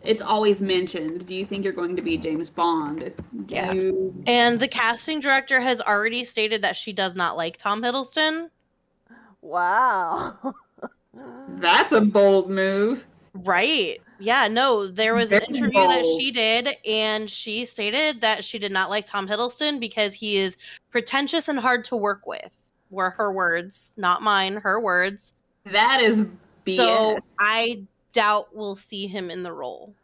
it's always mentioned. Do you think you're going to be James Bond? Do Yeah. you And the casting director has already stated that she does not like Tom Hiddleston. Wow. That's a bold move. Right. Yeah, no, there was an Very interview that she did, and she stated that she did not like Tom Hiddleston because he is pretentious and hard to work with. Were her words, not mine, her words. That is BS. So I doubt we'll see him in the role.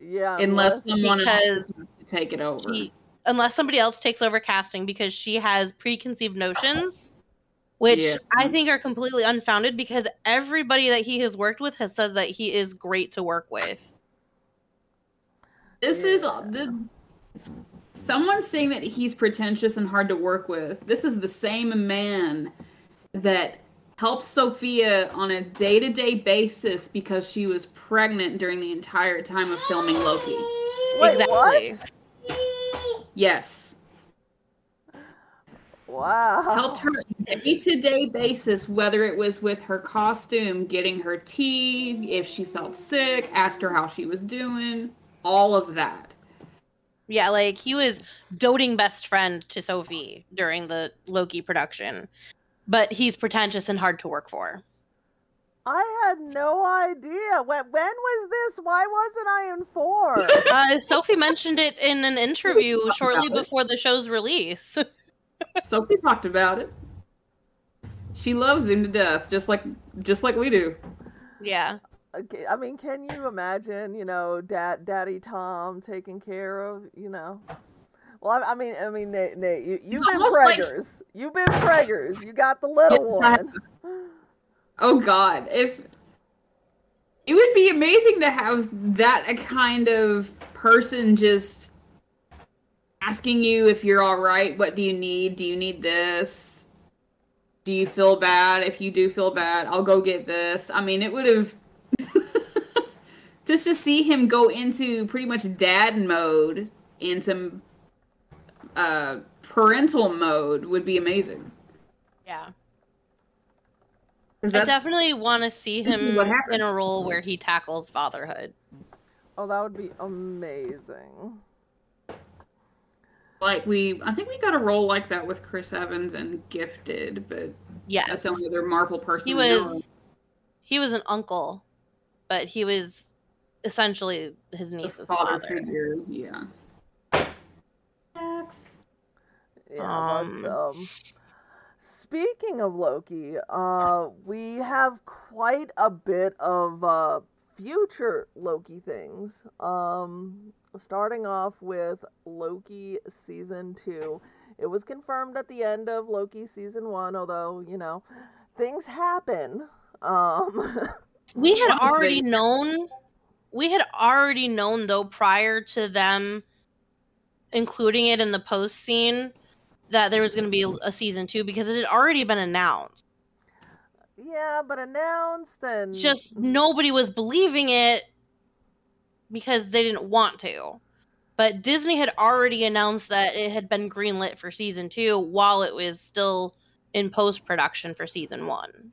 yeah. unless someone else to take it over. She, unless somebody else takes over casting because she has preconceived notions, which Yeah. I think are completely unfounded because everybody that he has worked with has said that he is great to work with. This is the someone saying that he's pretentious and hard to work with. This is the same man that helped Sophia on a day to day basis because she was pregnant during the entire time of filming Loki. Wait, exactly. what? Yes. Wow. Helped her day to day basis, whether it was with her costume, getting her tea, if she felt sick, asked her how she was doing, all of that. Yeah, like he was doting best friend to Sophie during the Loki production, but he's pretentious and hard to work for. I had no idea. When, when was this? Why wasn't I informed? Uh, Sophie mentioned it in an interview shortly before the show's release. Sophie talked about it. She loves him to death, just like just like we do. yeah. Okay, I mean, can you imagine, you know, dad, daddy Tom taking care of, you know? Well, I, I mean, I mean, Nate, Nate you, you've been almost like- preggers. You've been preggers. You got the little Yes, I one. Oh God, if it would be amazing to have that a kind of person just asking you if you're all right. What do you need? Do you need this? Do you feel bad? If you do feel bad, I'll go get this. I mean, it would have just to see him go into pretty much dad mode into uh, parental mode would be amazing. Yeah. I definitely want to see him in a role where he tackles fatherhood. Oh, that would be amazing. Like we I think we got a role like that with Chris Evans and Gifted, but yeah, that's Yes. the only other Marvel person He was he was an uncle, but he was essentially his the niece's father father. figure. Yeah. Yeah, Um, but um, speaking of Loki, uh, we have quite a bit of uh, future Loki things. Um, starting off with Loki season two. It was confirmed at the end of Loki season one, although you know things happen. Um, We had already thing- known we had already known though prior to them including it in the post scene that there was going to be a, a season 2 because it had already been announced. yeah, but announced and just nobody was believing it because they didn't want to. But Disney had already announced that it had been greenlit for season 2 while it was still in post production for season 1.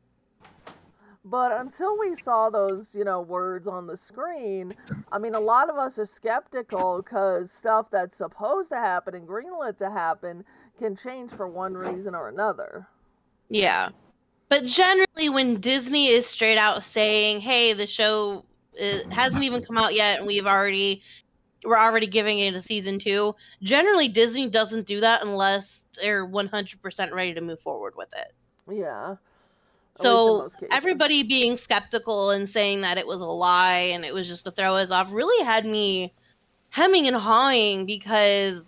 But until we saw those, you know, words on the screen, I mean, a lot of us are skeptical because stuff that's supposed to happen and greenlit to happen can change for one reason or another. Yeah. But generally, when Disney is straight out saying, "Hey, the show it hasn't even come out yet, and we've already we're already giving it a season two, generally Disney doesn't do that unless they're one hundred percent ready to move forward with it. Yeah. At least in So everybody being skeptical and saying that it was a lie and it was just to throw us off really had me hemming and hawing because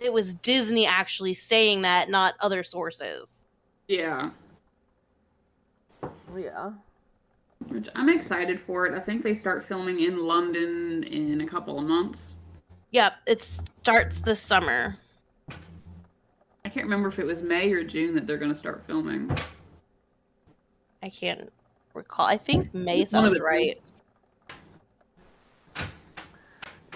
it was Disney actually saying that, not other sources. Yeah. Yeah. Which I'm excited for it. I think they start filming in London in a couple of months. Yep, it starts this summer. I can't remember if it was May or June that they're going to start filming. I can't recall. I think May It's sounds right.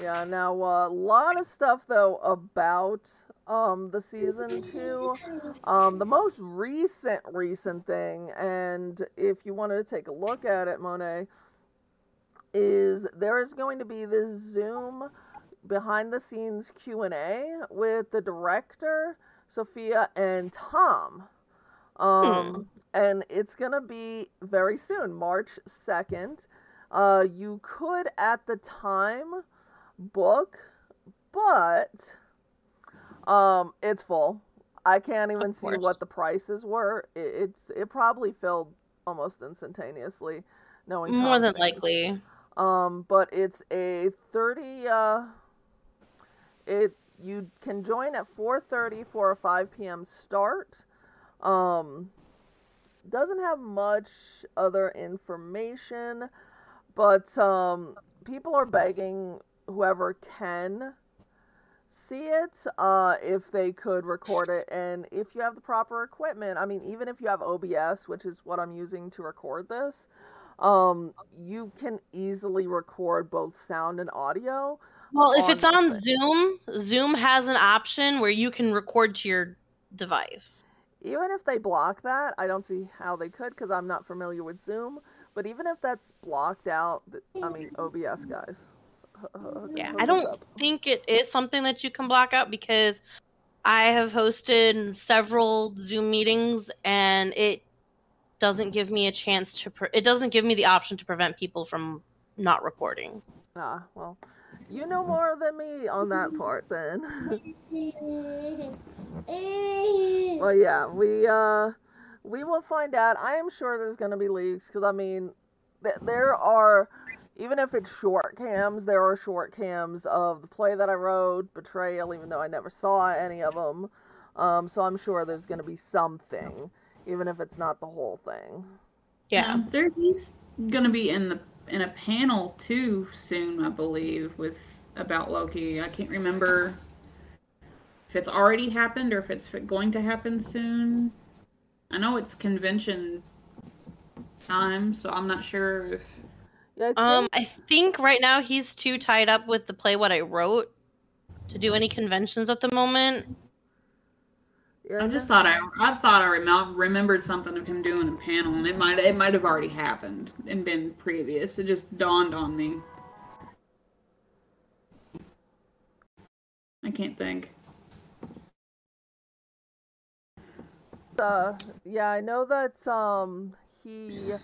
Yeah, now a lot of stuff though about um the season 2. Um the most recent recent thing and if you wanted to take a look at it, Monet, is there is going to be this Zoom behind the scenes Q&A with the director, Sophia and Tom. Um and it's going to be very soon, March 2nd. Uh you could at the time book, but um, it's full. I can't even see what the prices were. It, it's it probably filled almost instantaneously, knowing More Tom's than likely. Um, but it's a thirty. Uh, it you can join at four thirty for a five p.m. start. Um, doesn't have much other information, but um, people are begging whoever can see it uh, if they could record it and if you have the proper equipment. I mean, even if you have OBS, which is what I'm using to record this, um, you can easily record both sound and audio. Well, if it's on the Zoom, Zoom has an option where you can record to your device. Even if they block that, I don't see how they could because I'm not familiar with Zoom. But even if that's blocked out, I mean, OBS guys. Yeah, I don't think it is something that you can block out because I have hosted several Zoom meetings and it doesn't give me a chance to. Pre- it doesn't give me the option to prevent people from not recording. Ah, well, you know more than me on that part then. well, yeah, we uh, we will find out. I am sure there's gonna be leaks because I mean, th- there are. Even if it's short cams, there are short cams of the play that I wrote, Betrayal, even though I never saw any of them. Um, so I'm sure there's going to be something, even if it's not the whole thing. Yeah. Um, there's he's gonna be in the in a panel too soon, I believe, with about Loki. I can't remember if it's already happened or if it's going to happen soon. I know it's convention time, so I'm not sure if Yeah, I Um, think- I think right now he's too tied up with the play what I wrote to do any conventions at the moment. yeah, I just thought I I thought I remem- remembered something of him doing a panel, and it might it might have already happened and been previous. It just dawned on me. I can't think. uh, yeah, I know that um he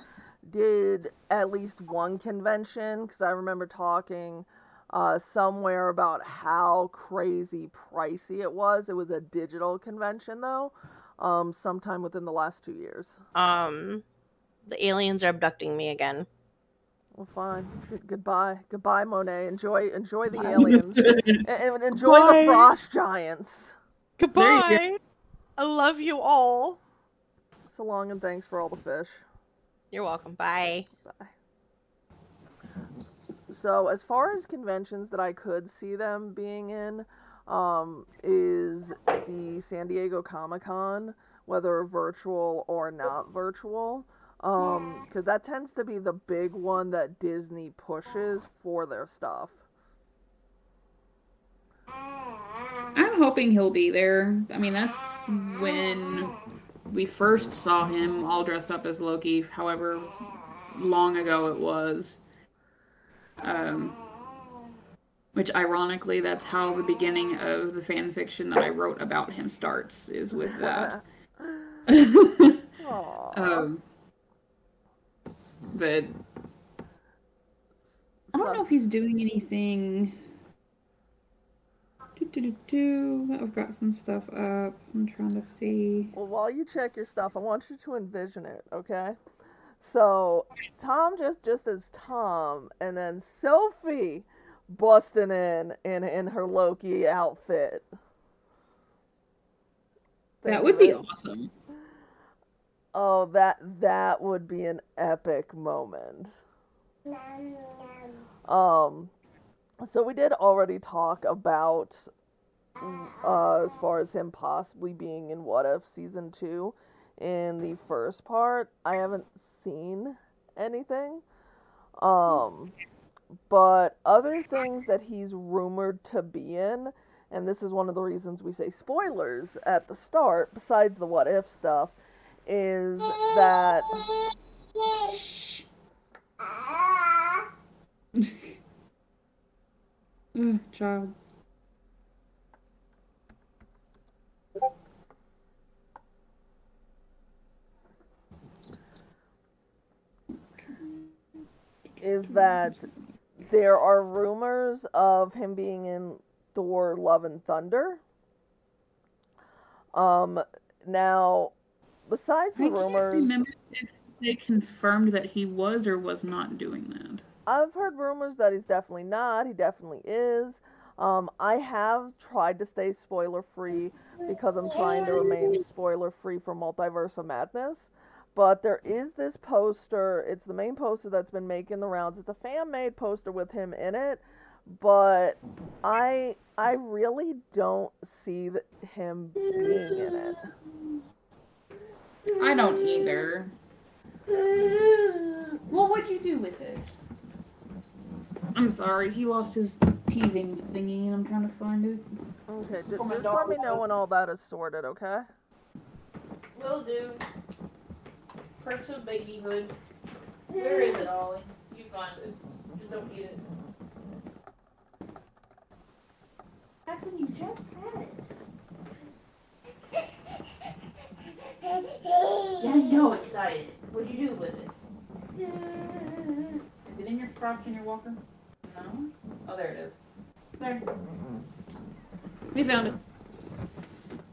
did at least one convention because I remember talking uh somewhere about how crazy pricey it was. It was a digital convention though, um, sometime within the last two years. Um, the aliens are abducting me again. Well, fine. Good- goodbye, goodbye, Monet. Enjoy, enjoy the aliens, and, and enjoy Bye. the frost giants. Goodbye. I love you all. So long, and thanks for all the fish. You're welcome. Bye. Bye. So, as far as conventions that I could see them being in, um, is the San Diego Comic Con, whether virtual or not virtual, because that tends to be the big one that Disney pushes for their stuff. I'm hoping he'll be there. I mean, that's when we first saw him all dressed up as Loki, however long ago it was. Um, which, ironically, that's how the beginning of the fan fiction that I wrote about him starts, is with that. Um, but I don't know if he's doing anything. Do, do, do, do. I've got some stuff up. I'm trying to see. Well, while you check your stuff, I want you to envision it, okay? So Tom just just as Tom, and then Sophie busting in in in her Loki outfit. Think that would be awesome. Oh, that that would be an epic moment. Um, so we did already talk about uh, as far as him possibly being in What If season two. In the first part, I haven't seen anything. Um, but other things that he's rumored to be in, and this is one of the reasons we say spoilers at the start, besides the What If stuff, is that Ugh, child. Is that there are rumors of him being in Thor Love and Thunder. Um now besides the I rumors remember if they confirmed that he was or was not doing that. I've heard rumors that he's definitely not. He definitely is. Um, I have tried to stay spoiler free because I'm trying to remain spoiler free for Multiverse of Madness. But there is this poster. It's the main poster that's been making the rounds. It's a fan made poster with him in it. but I I really don't see th- him being in it. I don't either. Well, what'd you do with it? I'm sorry, he lost his teething thingy and I'm trying to find it. Okay, ju- Oh just let me know when all that is sorted, okay? Will do. Perks of babyhood. Where is it, Ollie? You find it. Just don't eat it. Jackson, you just had it. Yeah, I know, excited. What'd you do with it? Is it in your crotch in your walker? No? Oh, there it is. There. Mm-hmm. We found it.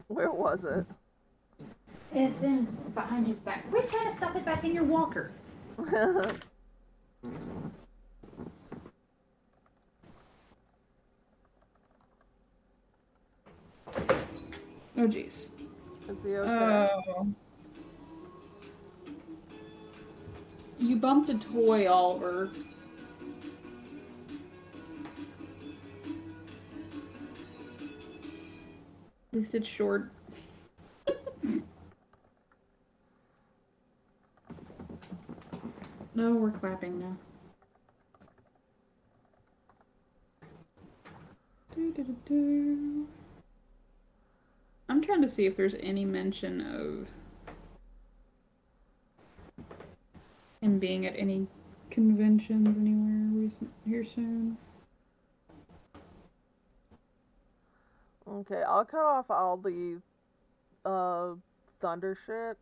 Where was it? It's in behind his back. Quit trying to stuff it back in your walker. Oh, jeez. okay? Oh. You bumped a toy, Oliver. At least it's short. No, we're clapping now. I'm trying to see if there's any mention of him being at any conventions anywhere recent here soon. Okay, I'll cut off all the uh thunder shit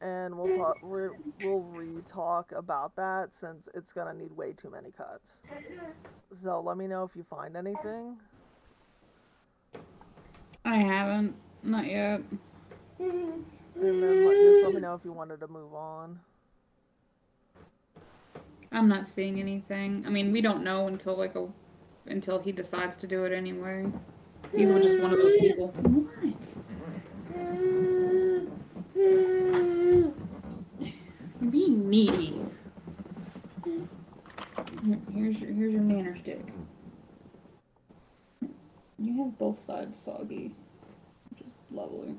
and we'll talk we're, we'll re-talk about that since it's gonna need way too many cuts. So let me know if you find anything. I haven't, not yet. And then let, just let me know if you wanted to move on. I'm not seeing anything. I mean, we don't know until like a until he decides to do it anyway. He's just one of those people. What? You're being needy. Here's your here's your nanner stick. You have both sides soggy, which is lovely.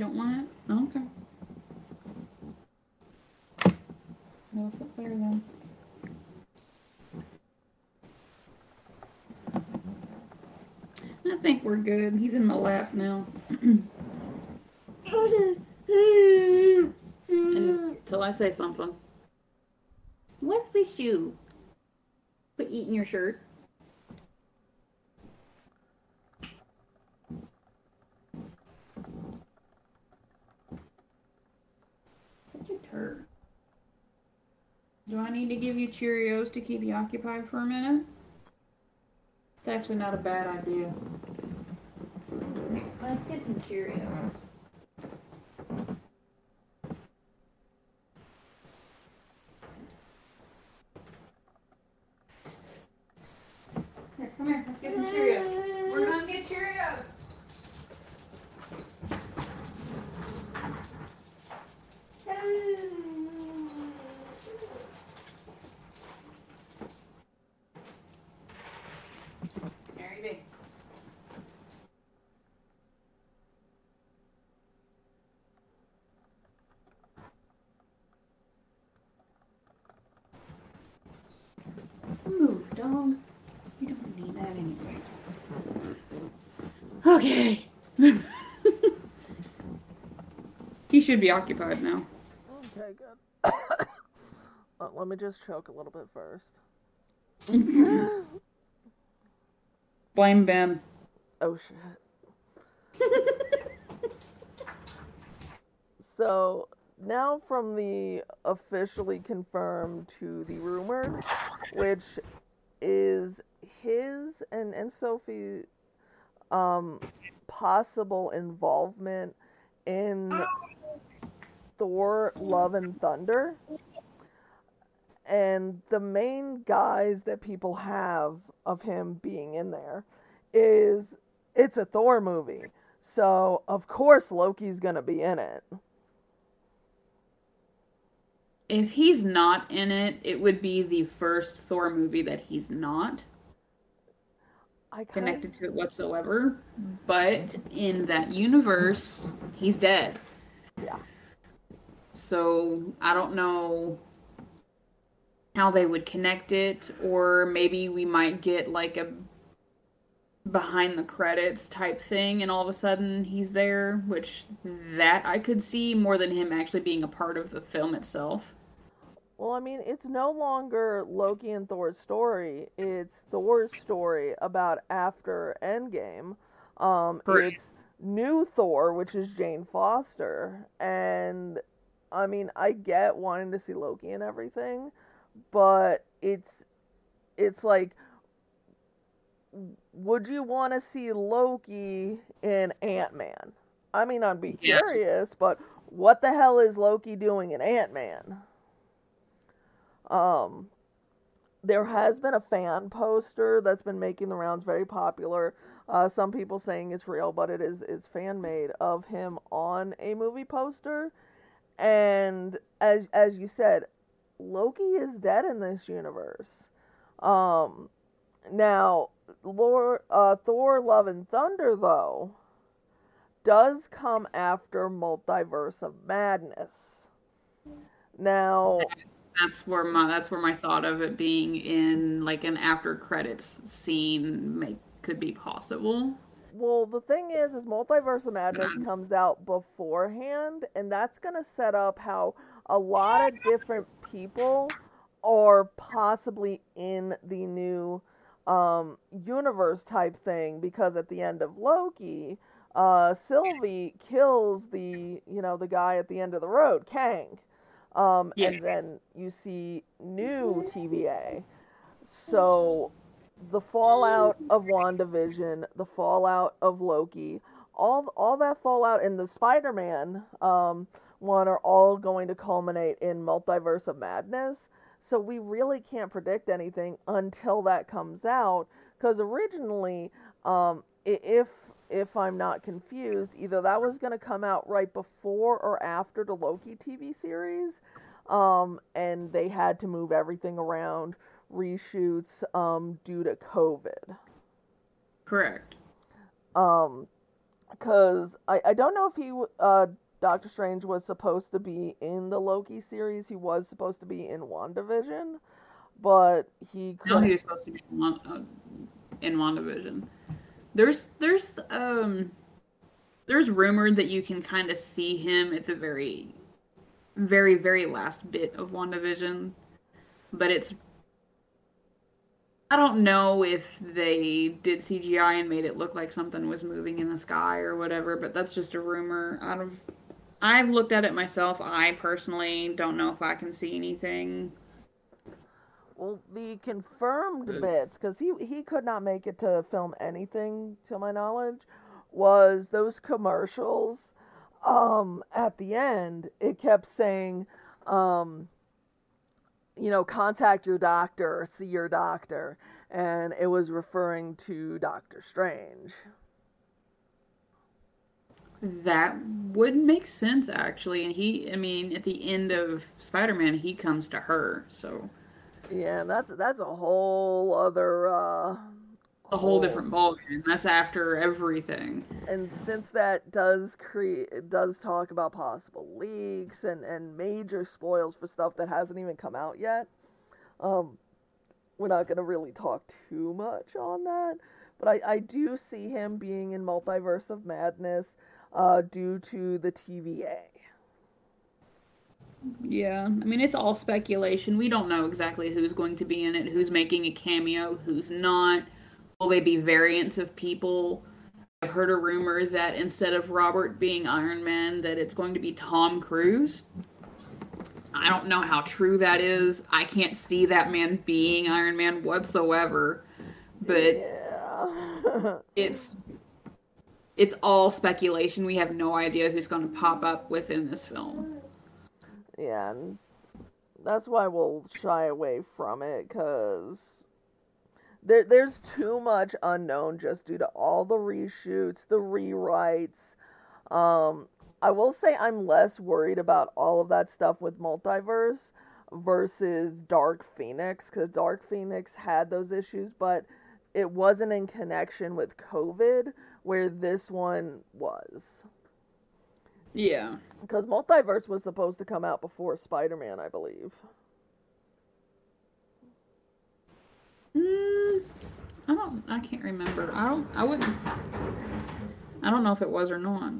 Don't want it? Oh, okay. No, sit there then. I think we're good. He's in the lap now. Until I say something. What's with you? Quit eating your shirt. Such a turd. Do I need to give you Cheerios to keep you occupied for a minute? It's actually not a bad idea. Let's get some Cheerios. Here, come here. Let's get some Cheerios. We're gonna get Cheerios. There you be. Move, dog. You don't need that anyway. Okay. he should be occupied now. Okay, good. Let me just choke a little bit first. Blame Ben. Oh shit. So now from the officially confirmed to the rumored, which is his and, and Sophie um possible involvement in Thor Love and Thunder. and the main guys that people have of him being in there is it's a Thor movie. So, of course Loki's going to be in it. If he's not in it, it would be the first Thor movie that he's not connected to it whatsoever. But in that universe, he's dead. Yeah. So I don't know how they would connect it, or maybe we might get like a behind the credits type thing, and all of a sudden he's there, which that I could see more than him actually being a part of the film itself. Well, I mean, it's no longer Loki and Thor's story. It's Thor's story about after Endgame. Um, it's new Thor, which is Jane Foster. And I mean, I get wanting to see Loki and everything, but it's it's like would you want to see Loki in Ant-Man? I mean, I'd be Yeah. curious, but what the hell is Loki doing in Ant-Man? Um, there has been a fan poster that's been making the rounds very popular. Uh, some people saying it's real, but it is is fan made of him on a movie poster. And as as you said, Loki is dead in this universe. Um, now, Lord, uh, Thor: Love and Thunder though does come after Multiverse of Madness. Now, That's, where my that's where my thought of it being in like an after credits scene make could be possible. Well, the thing is, is Multiverse of Madness comes out beforehand, and that's gonna set up how a lot of different people are possibly in the new um, universe type thing. Because at the end of Loki, uh, Sylvie kills the you know the guy at the end of the road, Kang, um, Yeah. and then you see new TVA. So the fallout of WandaVision, the fallout of Loki, all all that fallout in the Spider-Man um, one are all going to culminate in Multiverse of Madness. So we really can't predict anything until that comes out. Because originally, um, if if I'm not confused, either that was going to come out right before or after the Loki TV series, um, and they had to move everything around reshoots um, due to COVID. Correct. Um, because I, I don't know if he uh Doctor Strange was supposed to be in the Loki series. He was supposed to be in WandaVision, but he No, couldn't. he was supposed to be in, Wan- uh, in WandaVision. There's there's um there's rumored that you can kind of see him at the very very very last bit of WandaVision, but it's I don't know if they did CGI and made it look like something was moving in the sky or whatever, but that's just a rumor. Out of I've looked at it myself. I personally don't know if I can see anything. Well, the confirmed Good. bits, because he he could not make it to film anything, to my knowledge, was those commercials. Um, at the end, it kept saying, um, you know, contact your doctor, see your doctor, and it was referring to Doctor Strange. That would make sense actually. And he, I mean, at the end of Spider-Man, he comes to her, so Yeah, that's that's a whole other uh, a whole different ballgame. That's after everything. and since that does create does talk about possible leaks and and major spoils for stuff that hasn't even come out yet um we're not going to really talk too much on that but I, I do see him being in multiverse of madness uh, due to the tva Yeah, I mean, it's all speculation. We don't know exactly who's going to be in it, who's making a cameo, who's not. Will they be variants of people? I've heard a rumor that instead of Robert being Iron Man, that it's going to be Tom Cruise. I don't know how true that is. I can't see that man being Iron Man whatsoever. But yeah it's it's all speculation. We have no idea who's going to pop up within this film. And that's why we'll shy away from it because there there's too much unknown just due to all the reshoots, the rewrites. Um, I will say I'm less worried about all of that stuff with multiverse versus Dark Phoenix because Dark Phoenix had those issues, but it wasn't in connection with COVID where this one was. Yeah. Because Multiverse was supposed to come out before Spider Man, I believe. Mm, I don't. I can't remember. I don't. I wouldn't. I don't know if it was or not.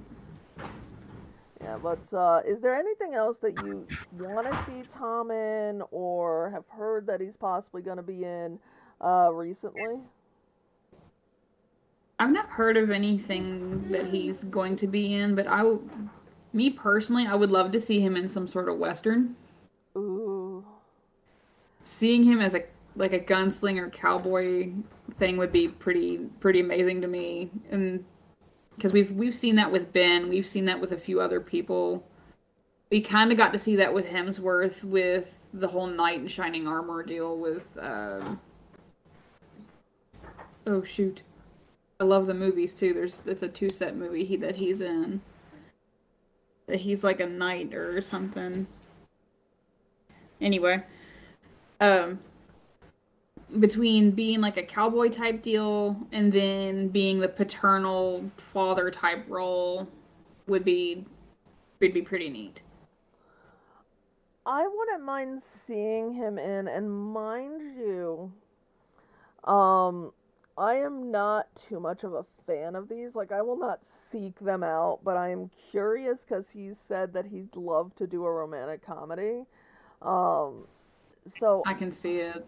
Yeah, but uh, is there anything else that you want to see Tom in or have heard that he's possibly going to be in uh, recently? I've not heard of anything that he's going to be in, but I, me personally, I would love to see him in some sort of western. Ooh. Seeing him as a like a gunslinger cowboy thing would be pretty pretty amazing to me, and because we've we've seen that with Ben, we've seen that with a few other people. We kind of got to see that with Hemsworth with the whole knight in shining armor deal with. Um... Oh shoot. I love the movies too. There's it's a two set movie he, that he's in. That he's like a knight or something. Anyway, um, between being like a cowboy type deal and then being the paternal father type role would be would be pretty neat. I wouldn't mind seeing him in, and mind you, um, I am not too much of a fan of these. Like, I will not seek them out, but I am curious because he's said that he'd love to do a romantic comedy. Um, so I can see it.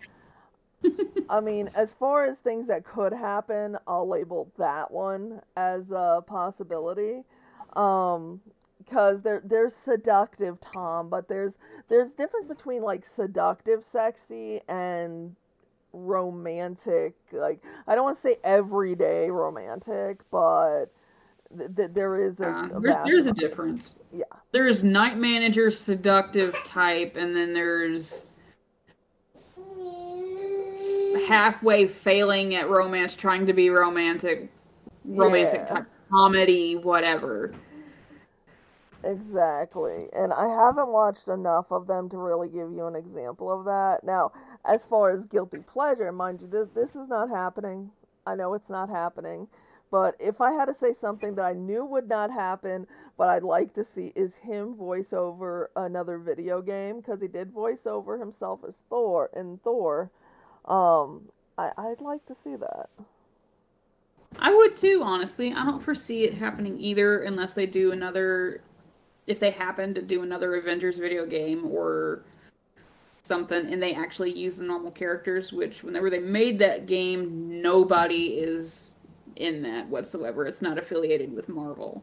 I mean, as far as things that could happen, I'll label that one as a possibility. Um, because there there's seductive Tom, but there's there's difference between like seductive sexy and romantic like i don't want to say everyday romantic but th- th- there is a, Uh, a there's there's a difference. yeah There's night manager seductive type, and then there's halfway failing at romance, trying to be romantic, romantic Yeah. type comedy, whatever. Exactly and i haven't watched enough of them to really give you an example of that. Now as far as guilty pleasure mind you this, this is not happening. I know it's not happening but if i had to say something that i knew would not happen but i'd like to see is him voice over another video game because he did voice over himself as thor in thor. Um I, i'd like to see that. I would too, honestly. I don't foresee it happening either unless they do another if they happen to do another Avengers video game or something and they actually use the normal characters, which whenever they made that game, nobody is in that whatsoever. It's not affiliated with Marvel.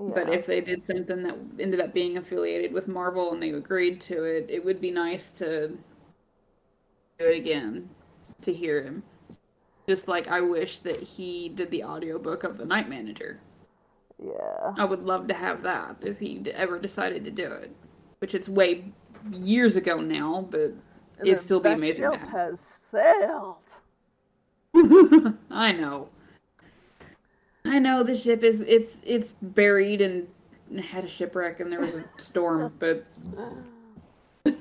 But if they did something that ended up being affiliated with Marvel and they agreed to it, it would be nice to do it again to hear him. Just like I wish that he did the audiobook of The Night Manager. Yeah I would love to have that if he ever decided to do it. Which it's way years ago now, but And it'd still be amazing ship have. has sailed I know. I know the ship is it's it's buried and had a shipwreck and there was a storm, but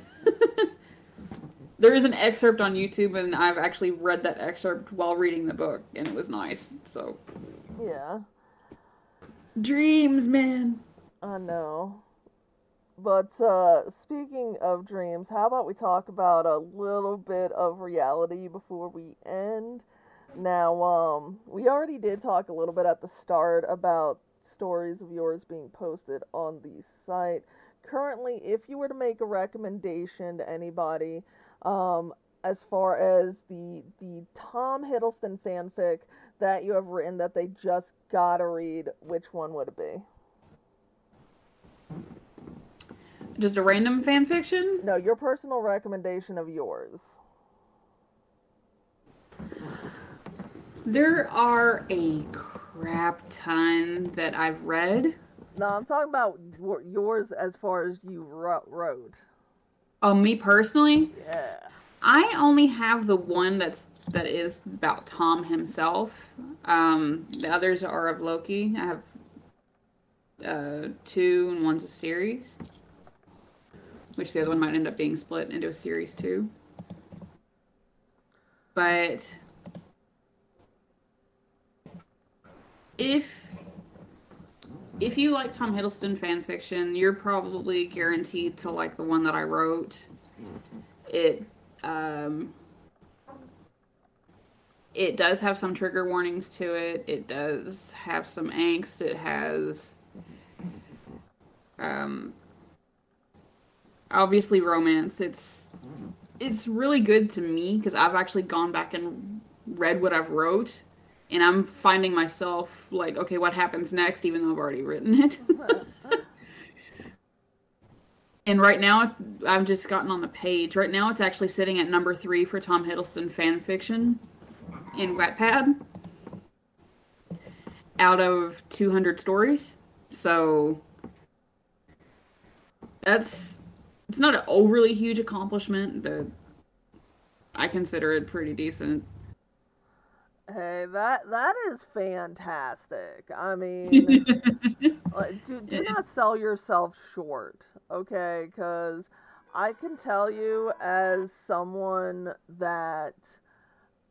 there is an excerpt on YouTube and I've actually read that excerpt while reading the book and it was nice. So yeah dreams, man. I know. But uh, speaking of dreams, how about we talk about a little bit of reality before we end? Now, um, we already did talk a little bit at the start about stories of yours being posted on the site. Currently, if you were to make a recommendation to anybody, um, as far as the the Tom Hiddleston fanfic that you have written that they just gotta read, which one would it be? Just a random fan fiction? No, your personal recommendation of yours. There are a crap ton that I've read. No, I'm talking about yours as far as you wrote. Oh, me personally, Yeah. I only have the one that's that is about Tom himself. Um, the others are of Loki. I have uh, two, and one's a series. Which the other one might end up being split into a series too. But if if you like Tom Hiddleston fan fiction, you're probably guaranteed to like the one that I wrote. It um it does have some trigger warnings to it. It does have some angst. It has um obviously romance. It's it's really good to me because I've actually gone back and read what I've wrote and I'm finding myself like, okay, what happens next even though I've already written it. and right now I've just gotten on the page. Right now it's actually sitting at number 3 for Tom Hiddleston fan fiction in Wattpad out of 200 stories. So that's it's not an overly huge accomplishment, but I consider it pretty decent. Hey, that that is fantastic. I mean, like, do do not sell yourself short, okay? Because I can tell you, as someone that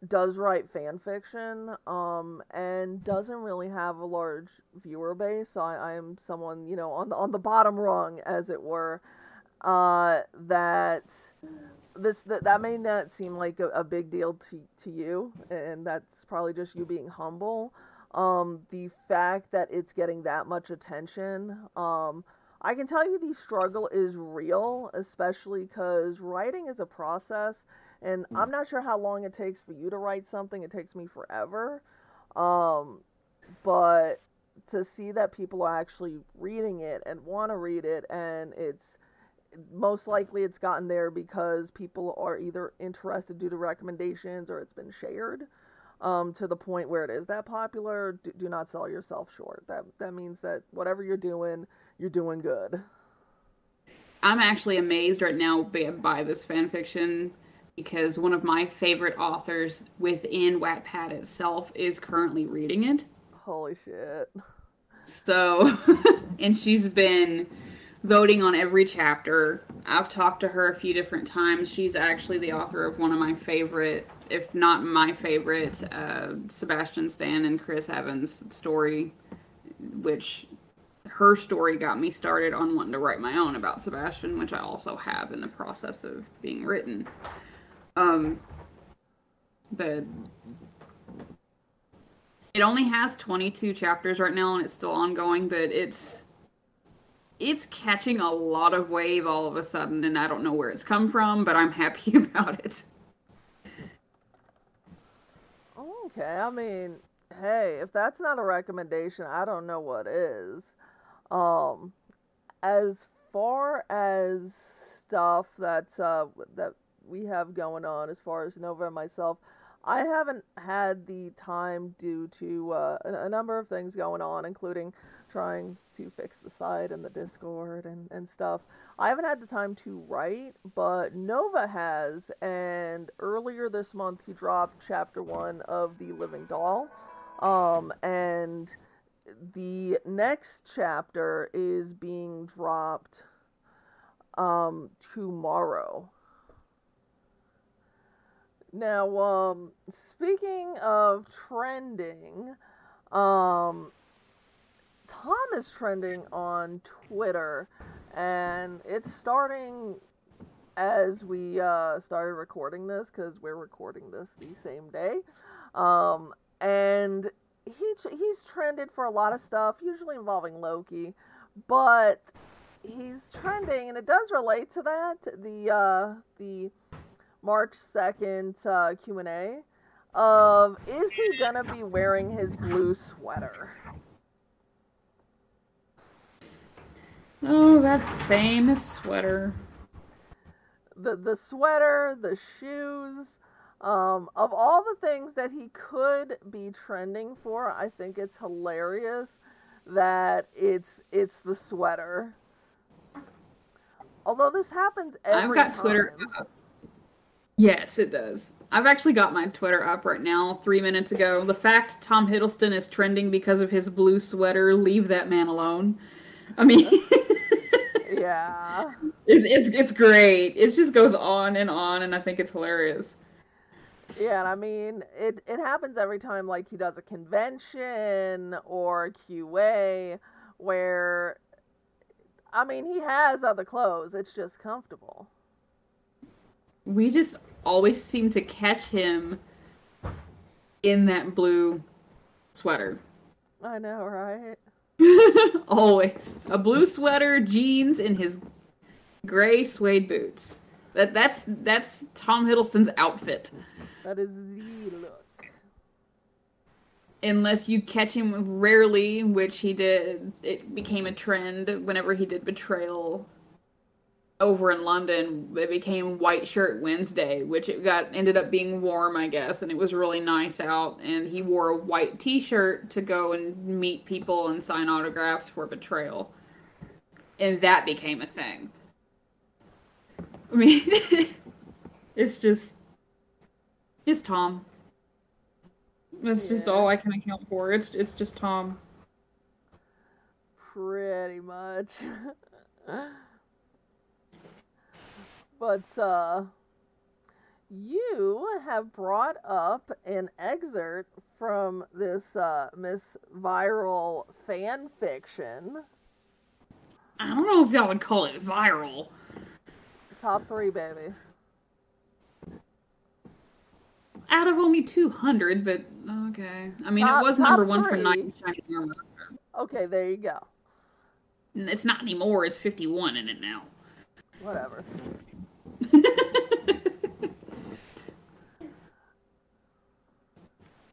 does write fan fiction, um, and doesn't really have a large viewer base, so I, I'm someone you know on the on the bottom rung, as it were, uh, that this that, that may not seem like a, a big deal to, to you and that's probably just you being humble. Um the fact that it's getting that much attention um i can tell you the struggle is real especially because writing is a process and i'm not sure how long it takes for you to write something it takes me forever um but to see that people are actually reading it and want to read it and it's most likely it's gotten there because people are either interested due to recommendations or it's been shared um, to the point where it is that popular. Do, do not sell yourself short. That that means that whatever you're doing, you're doing good. I'm actually amazed right now by, by this fan fiction because one of my favorite authors within Wattpad itself is currently reading it. Holy shit. So, and she's been voting on every chapter. I've talked to her a few different times. She's actually the author of one of my favorite, if not my favorite, uh, Sebastian Stan and Chris Evans story, which her story got me started on wanting to write my own about Sebastian, which I also have in the process of being written. Um, but it only has 22 chapters right now and it's still ongoing, but it's it's catching a lot of wave all of a sudden, and I don't know where it's come from, but I'm happy about it. Okay, I mean, hey, if that's not a recommendation, I don't know what is. Um, as far as stuff that's uh that we have going on, as far as Nova and myself, I haven't had the time due to uh, a, a number of things going on, including trying to fix the site and the Discord and, and stuff. I haven't had the time to write, but Nova has, and earlier this month he dropped chapter one of The Living Doll. Um, and the next chapter is being dropped um, tomorrow. Now, um, speaking of trending, um, Tom is trending on Twitter, and it's starting as we uh, started recording this because we're recording this the same day. Um, and he he's trended for a lot of stuff, usually involving Loki, but he's trending, and it does relate to that. The uh, the March second uh, Q and A of is he gonna be wearing his blue sweater? Oh, that famous sweater. The the sweater, the shoes, um, of all the things that he could be trending for, I think it's hilarious that it's it's the sweater. Although this happens every I've got Twitter up. Yes, it does. I've actually got my Twitter up right now, three minutes ago. The fact Tom Hiddleston is trending because of his blue sweater, leave that man alone. I mean, Yeah. it's, it's, it's great. It just goes on and on, and I think it's hilarious. Yeah, and I mean, it, it happens every time, like, he does a convention or a QA where, I mean, he has other clothes. It's just comfortable. We just always seem to catch him in that blue sweater. I know, right? Always. A blue sweater, jeans, and his gray suede boots. That that's that's Tom Hiddleston's outfit. That is the look. Unless you catch him rarely, which he did it became a trend whenever he did betrayal over in London. It became White Shirt Wednesday, which it got ended up being warm, I guess, and it was really nice out. And he wore a white T-shirt to go and meet people and sign autographs for betrayal, and that became a thing. I mean, it's just it's Tom. That's just all I can account for. It's it's just Tom. Pretty much. but, uh, you have brought up an excerpt from this, uh, Miss Viral fan fiction. I don't know if y'all would call it viral. Top three, baby. Out of only 200, but okay. I mean, Top- it was number one for three. Knight in Shining Armor. Okay, there you go. It's not anymore, it's 51 in it now. Whatever.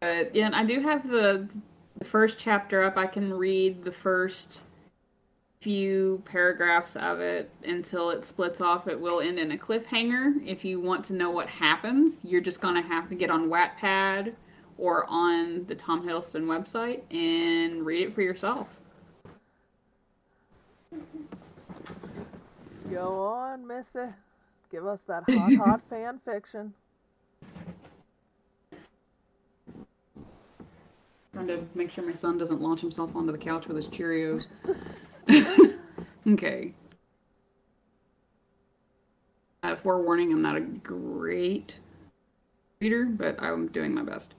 But yeah, I do have the, the first chapter up. I can read the first few paragraphs of it until it splits off. It will end in a cliffhanger. If you want to know what happens, you're just gonna have to get on Wattpad or on the Tom Hiddleston website and read it for yourself. Go on, Missy. Give us that hot, hot fan fiction. Trying to make sure my son doesn't launch himself onto the couch with his Cheerios. okay. Uh, forewarning, I'm not a great reader, but I'm doing my best.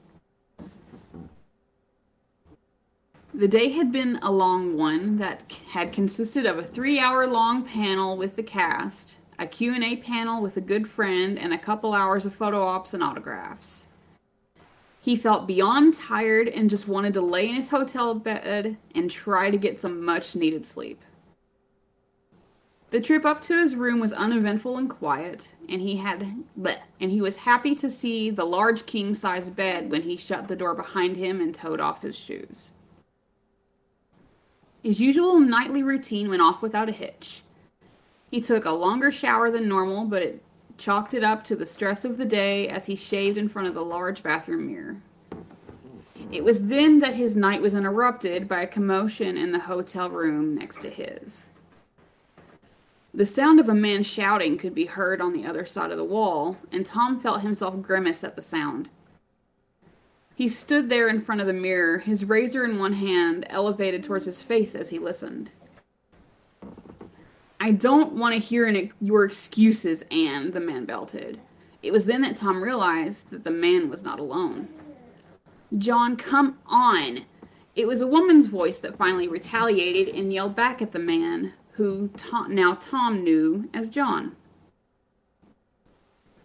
The day had been a long one that had consisted of a three-hour-long panel with the cast, a Q&A panel with a good friend, and a couple hours of photo ops and autographs. He felt beyond tired and just wanted to lay in his hotel bed and try to get some much needed sleep. The trip up to his room was uneventful and quiet, and he had bleh, and he was happy to see the large king-size bed when he shut the door behind him and toed off his shoes. His usual nightly routine went off without a hitch. He took a longer shower than normal, but it chalked it up to the stress of the day as he shaved in front of the large bathroom mirror. It was then that his night was interrupted by a commotion in the hotel room next to his. The sound of a man shouting could be heard on the other side of the wall, and Tom felt himself grimace at the sound. He stood there in front of the mirror, his razor in one hand, elevated towards his face as he listened. I don't want to hear an, your excuses, Anne, the man belted. It was then that Tom realized that the man was not alone. John, come on! It was a woman's voice that finally retaliated and yelled back at the man, who now Tom knew as John.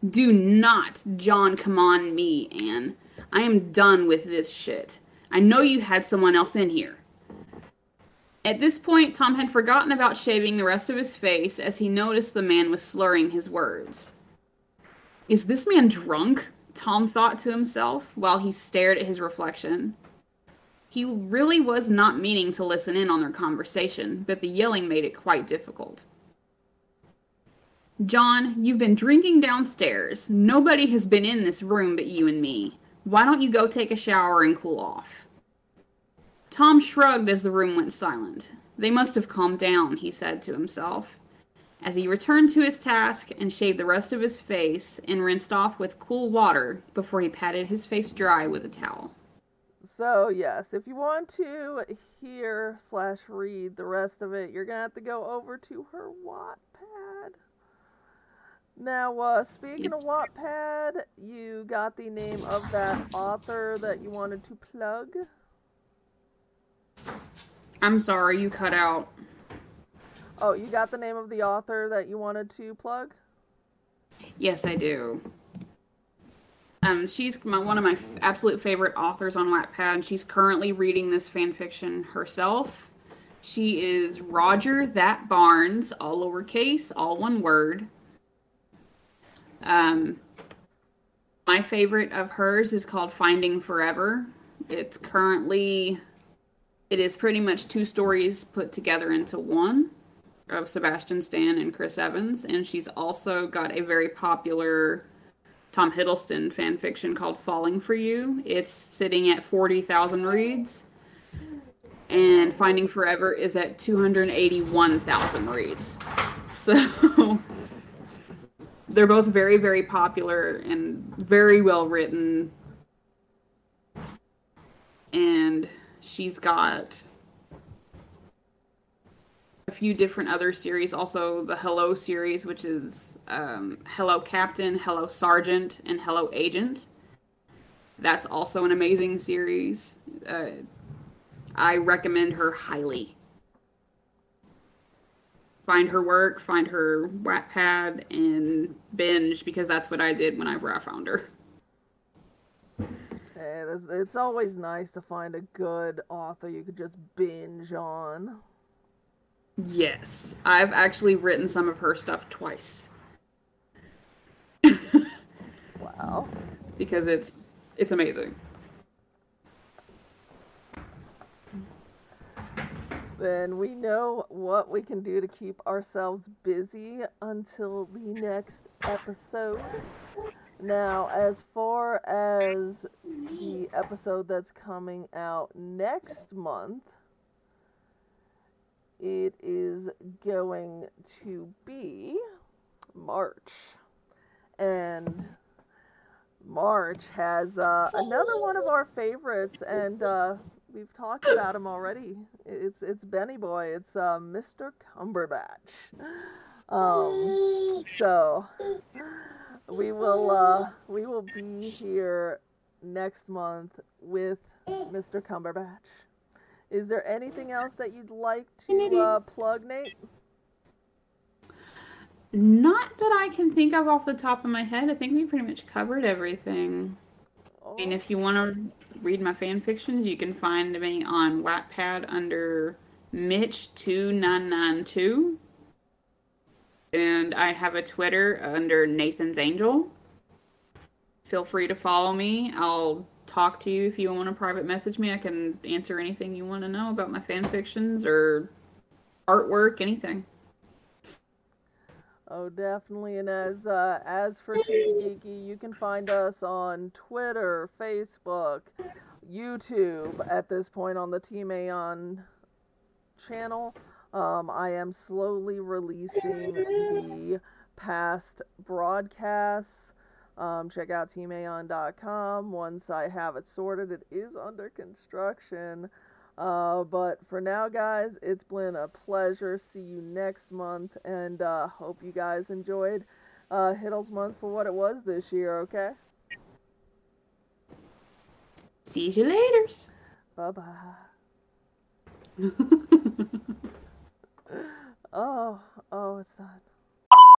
Do not, John, come on me, Anne. I am done with this shit. I know you had someone else in here. At this point, Tom had forgotten about shaving the rest of his face as he noticed the man was slurring his words. Is this man drunk? Tom thought to himself while he stared at his reflection. He really was not meaning to listen in on their conversation, but the yelling made it quite difficult. John, you've been drinking downstairs. Nobody has been in this room but you and me. Why don't you go take a shower and cool off? Tom shrugged as the room went silent. They must have calmed down, he said to himself. as he returned to his task and shaved the rest of his face and rinsed off with cool water before he patted his face dry with a towel. So yes, if you want to hear slash read the rest of it, you're gonna have to go over to her Wattpad. Now, uh, speaking Yes. of Wattpad, you got the name of that author that you wanted to plug. I'm sorry, you cut out. Oh, you got the name of the author that you wanted to plug? Yes, I do. Um, she's my, one of my f- absolute favorite authors on Wattpad. She's currently reading this fan fiction herself. She is Roger That Barnes, all lowercase, all one word. Um, my favorite of hers is called Finding Forever. It's currently, it is pretty much two stories put together into one of Sebastian Stan and Chris Evans, and she's also got a very popular Tom Hiddleston fan fiction called Falling for You. It's sitting at 40,000 reads, and Finding Forever is at 281,000 reads. So they're both very, very popular and very well written. And she's got a few different other series. Also, the Hello series, which is um, Hello Captain, Hello Sergeant, and Hello Agent. That's also an amazing series. Uh, I recommend her highly. Find her work, find her Wattpad, and binge because that's what I did whenever I found her. Hey, it's always nice to find a good author you could just binge on. Yes, I've actually written some of her stuff twice Wow. because it's it's amazing. Then we know what we can do to keep ourselves busy until the next episode. Now, as far as the episode that's coming out next month, it is going to be March. And March has uh, another one of our favorites, and uh, we've talked about him already. It's it's Benny Boy. It's uh, Mr. Cumberbatch. Um, so we will uh, we will be here next month with Mr. Cumberbatch. Is there anything else that you'd like to uh, plug, Nate? Not that I can think of off the top of my head. I think we pretty much covered everything. I mean, if you want to read my fan fictions, you can find me on Wattpad under Mich2992. And I have a Twitter under Nathan's Angel. Feel free to follow me. I'll talk to you if you want to private message me. I can answer anything you want to know about my fan fictions or artwork, anything. Oh, definitely. And as uh, as for Cheeky Geeky, you can find us on Twitter, Facebook, YouTube. At this point, on the Team Aonn channel, um, I am slowly releasing the past broadcasts. Um, check out teamaonn.com. Once I have it sorted, it is under construction. Uh, but for now, guys, it's been a pleasure. See you next month, and uh, hope you guys enjoyed uh, Hiddles Month for what it was this year. Okay, See you later. bye bye. Oh, oh, it's done.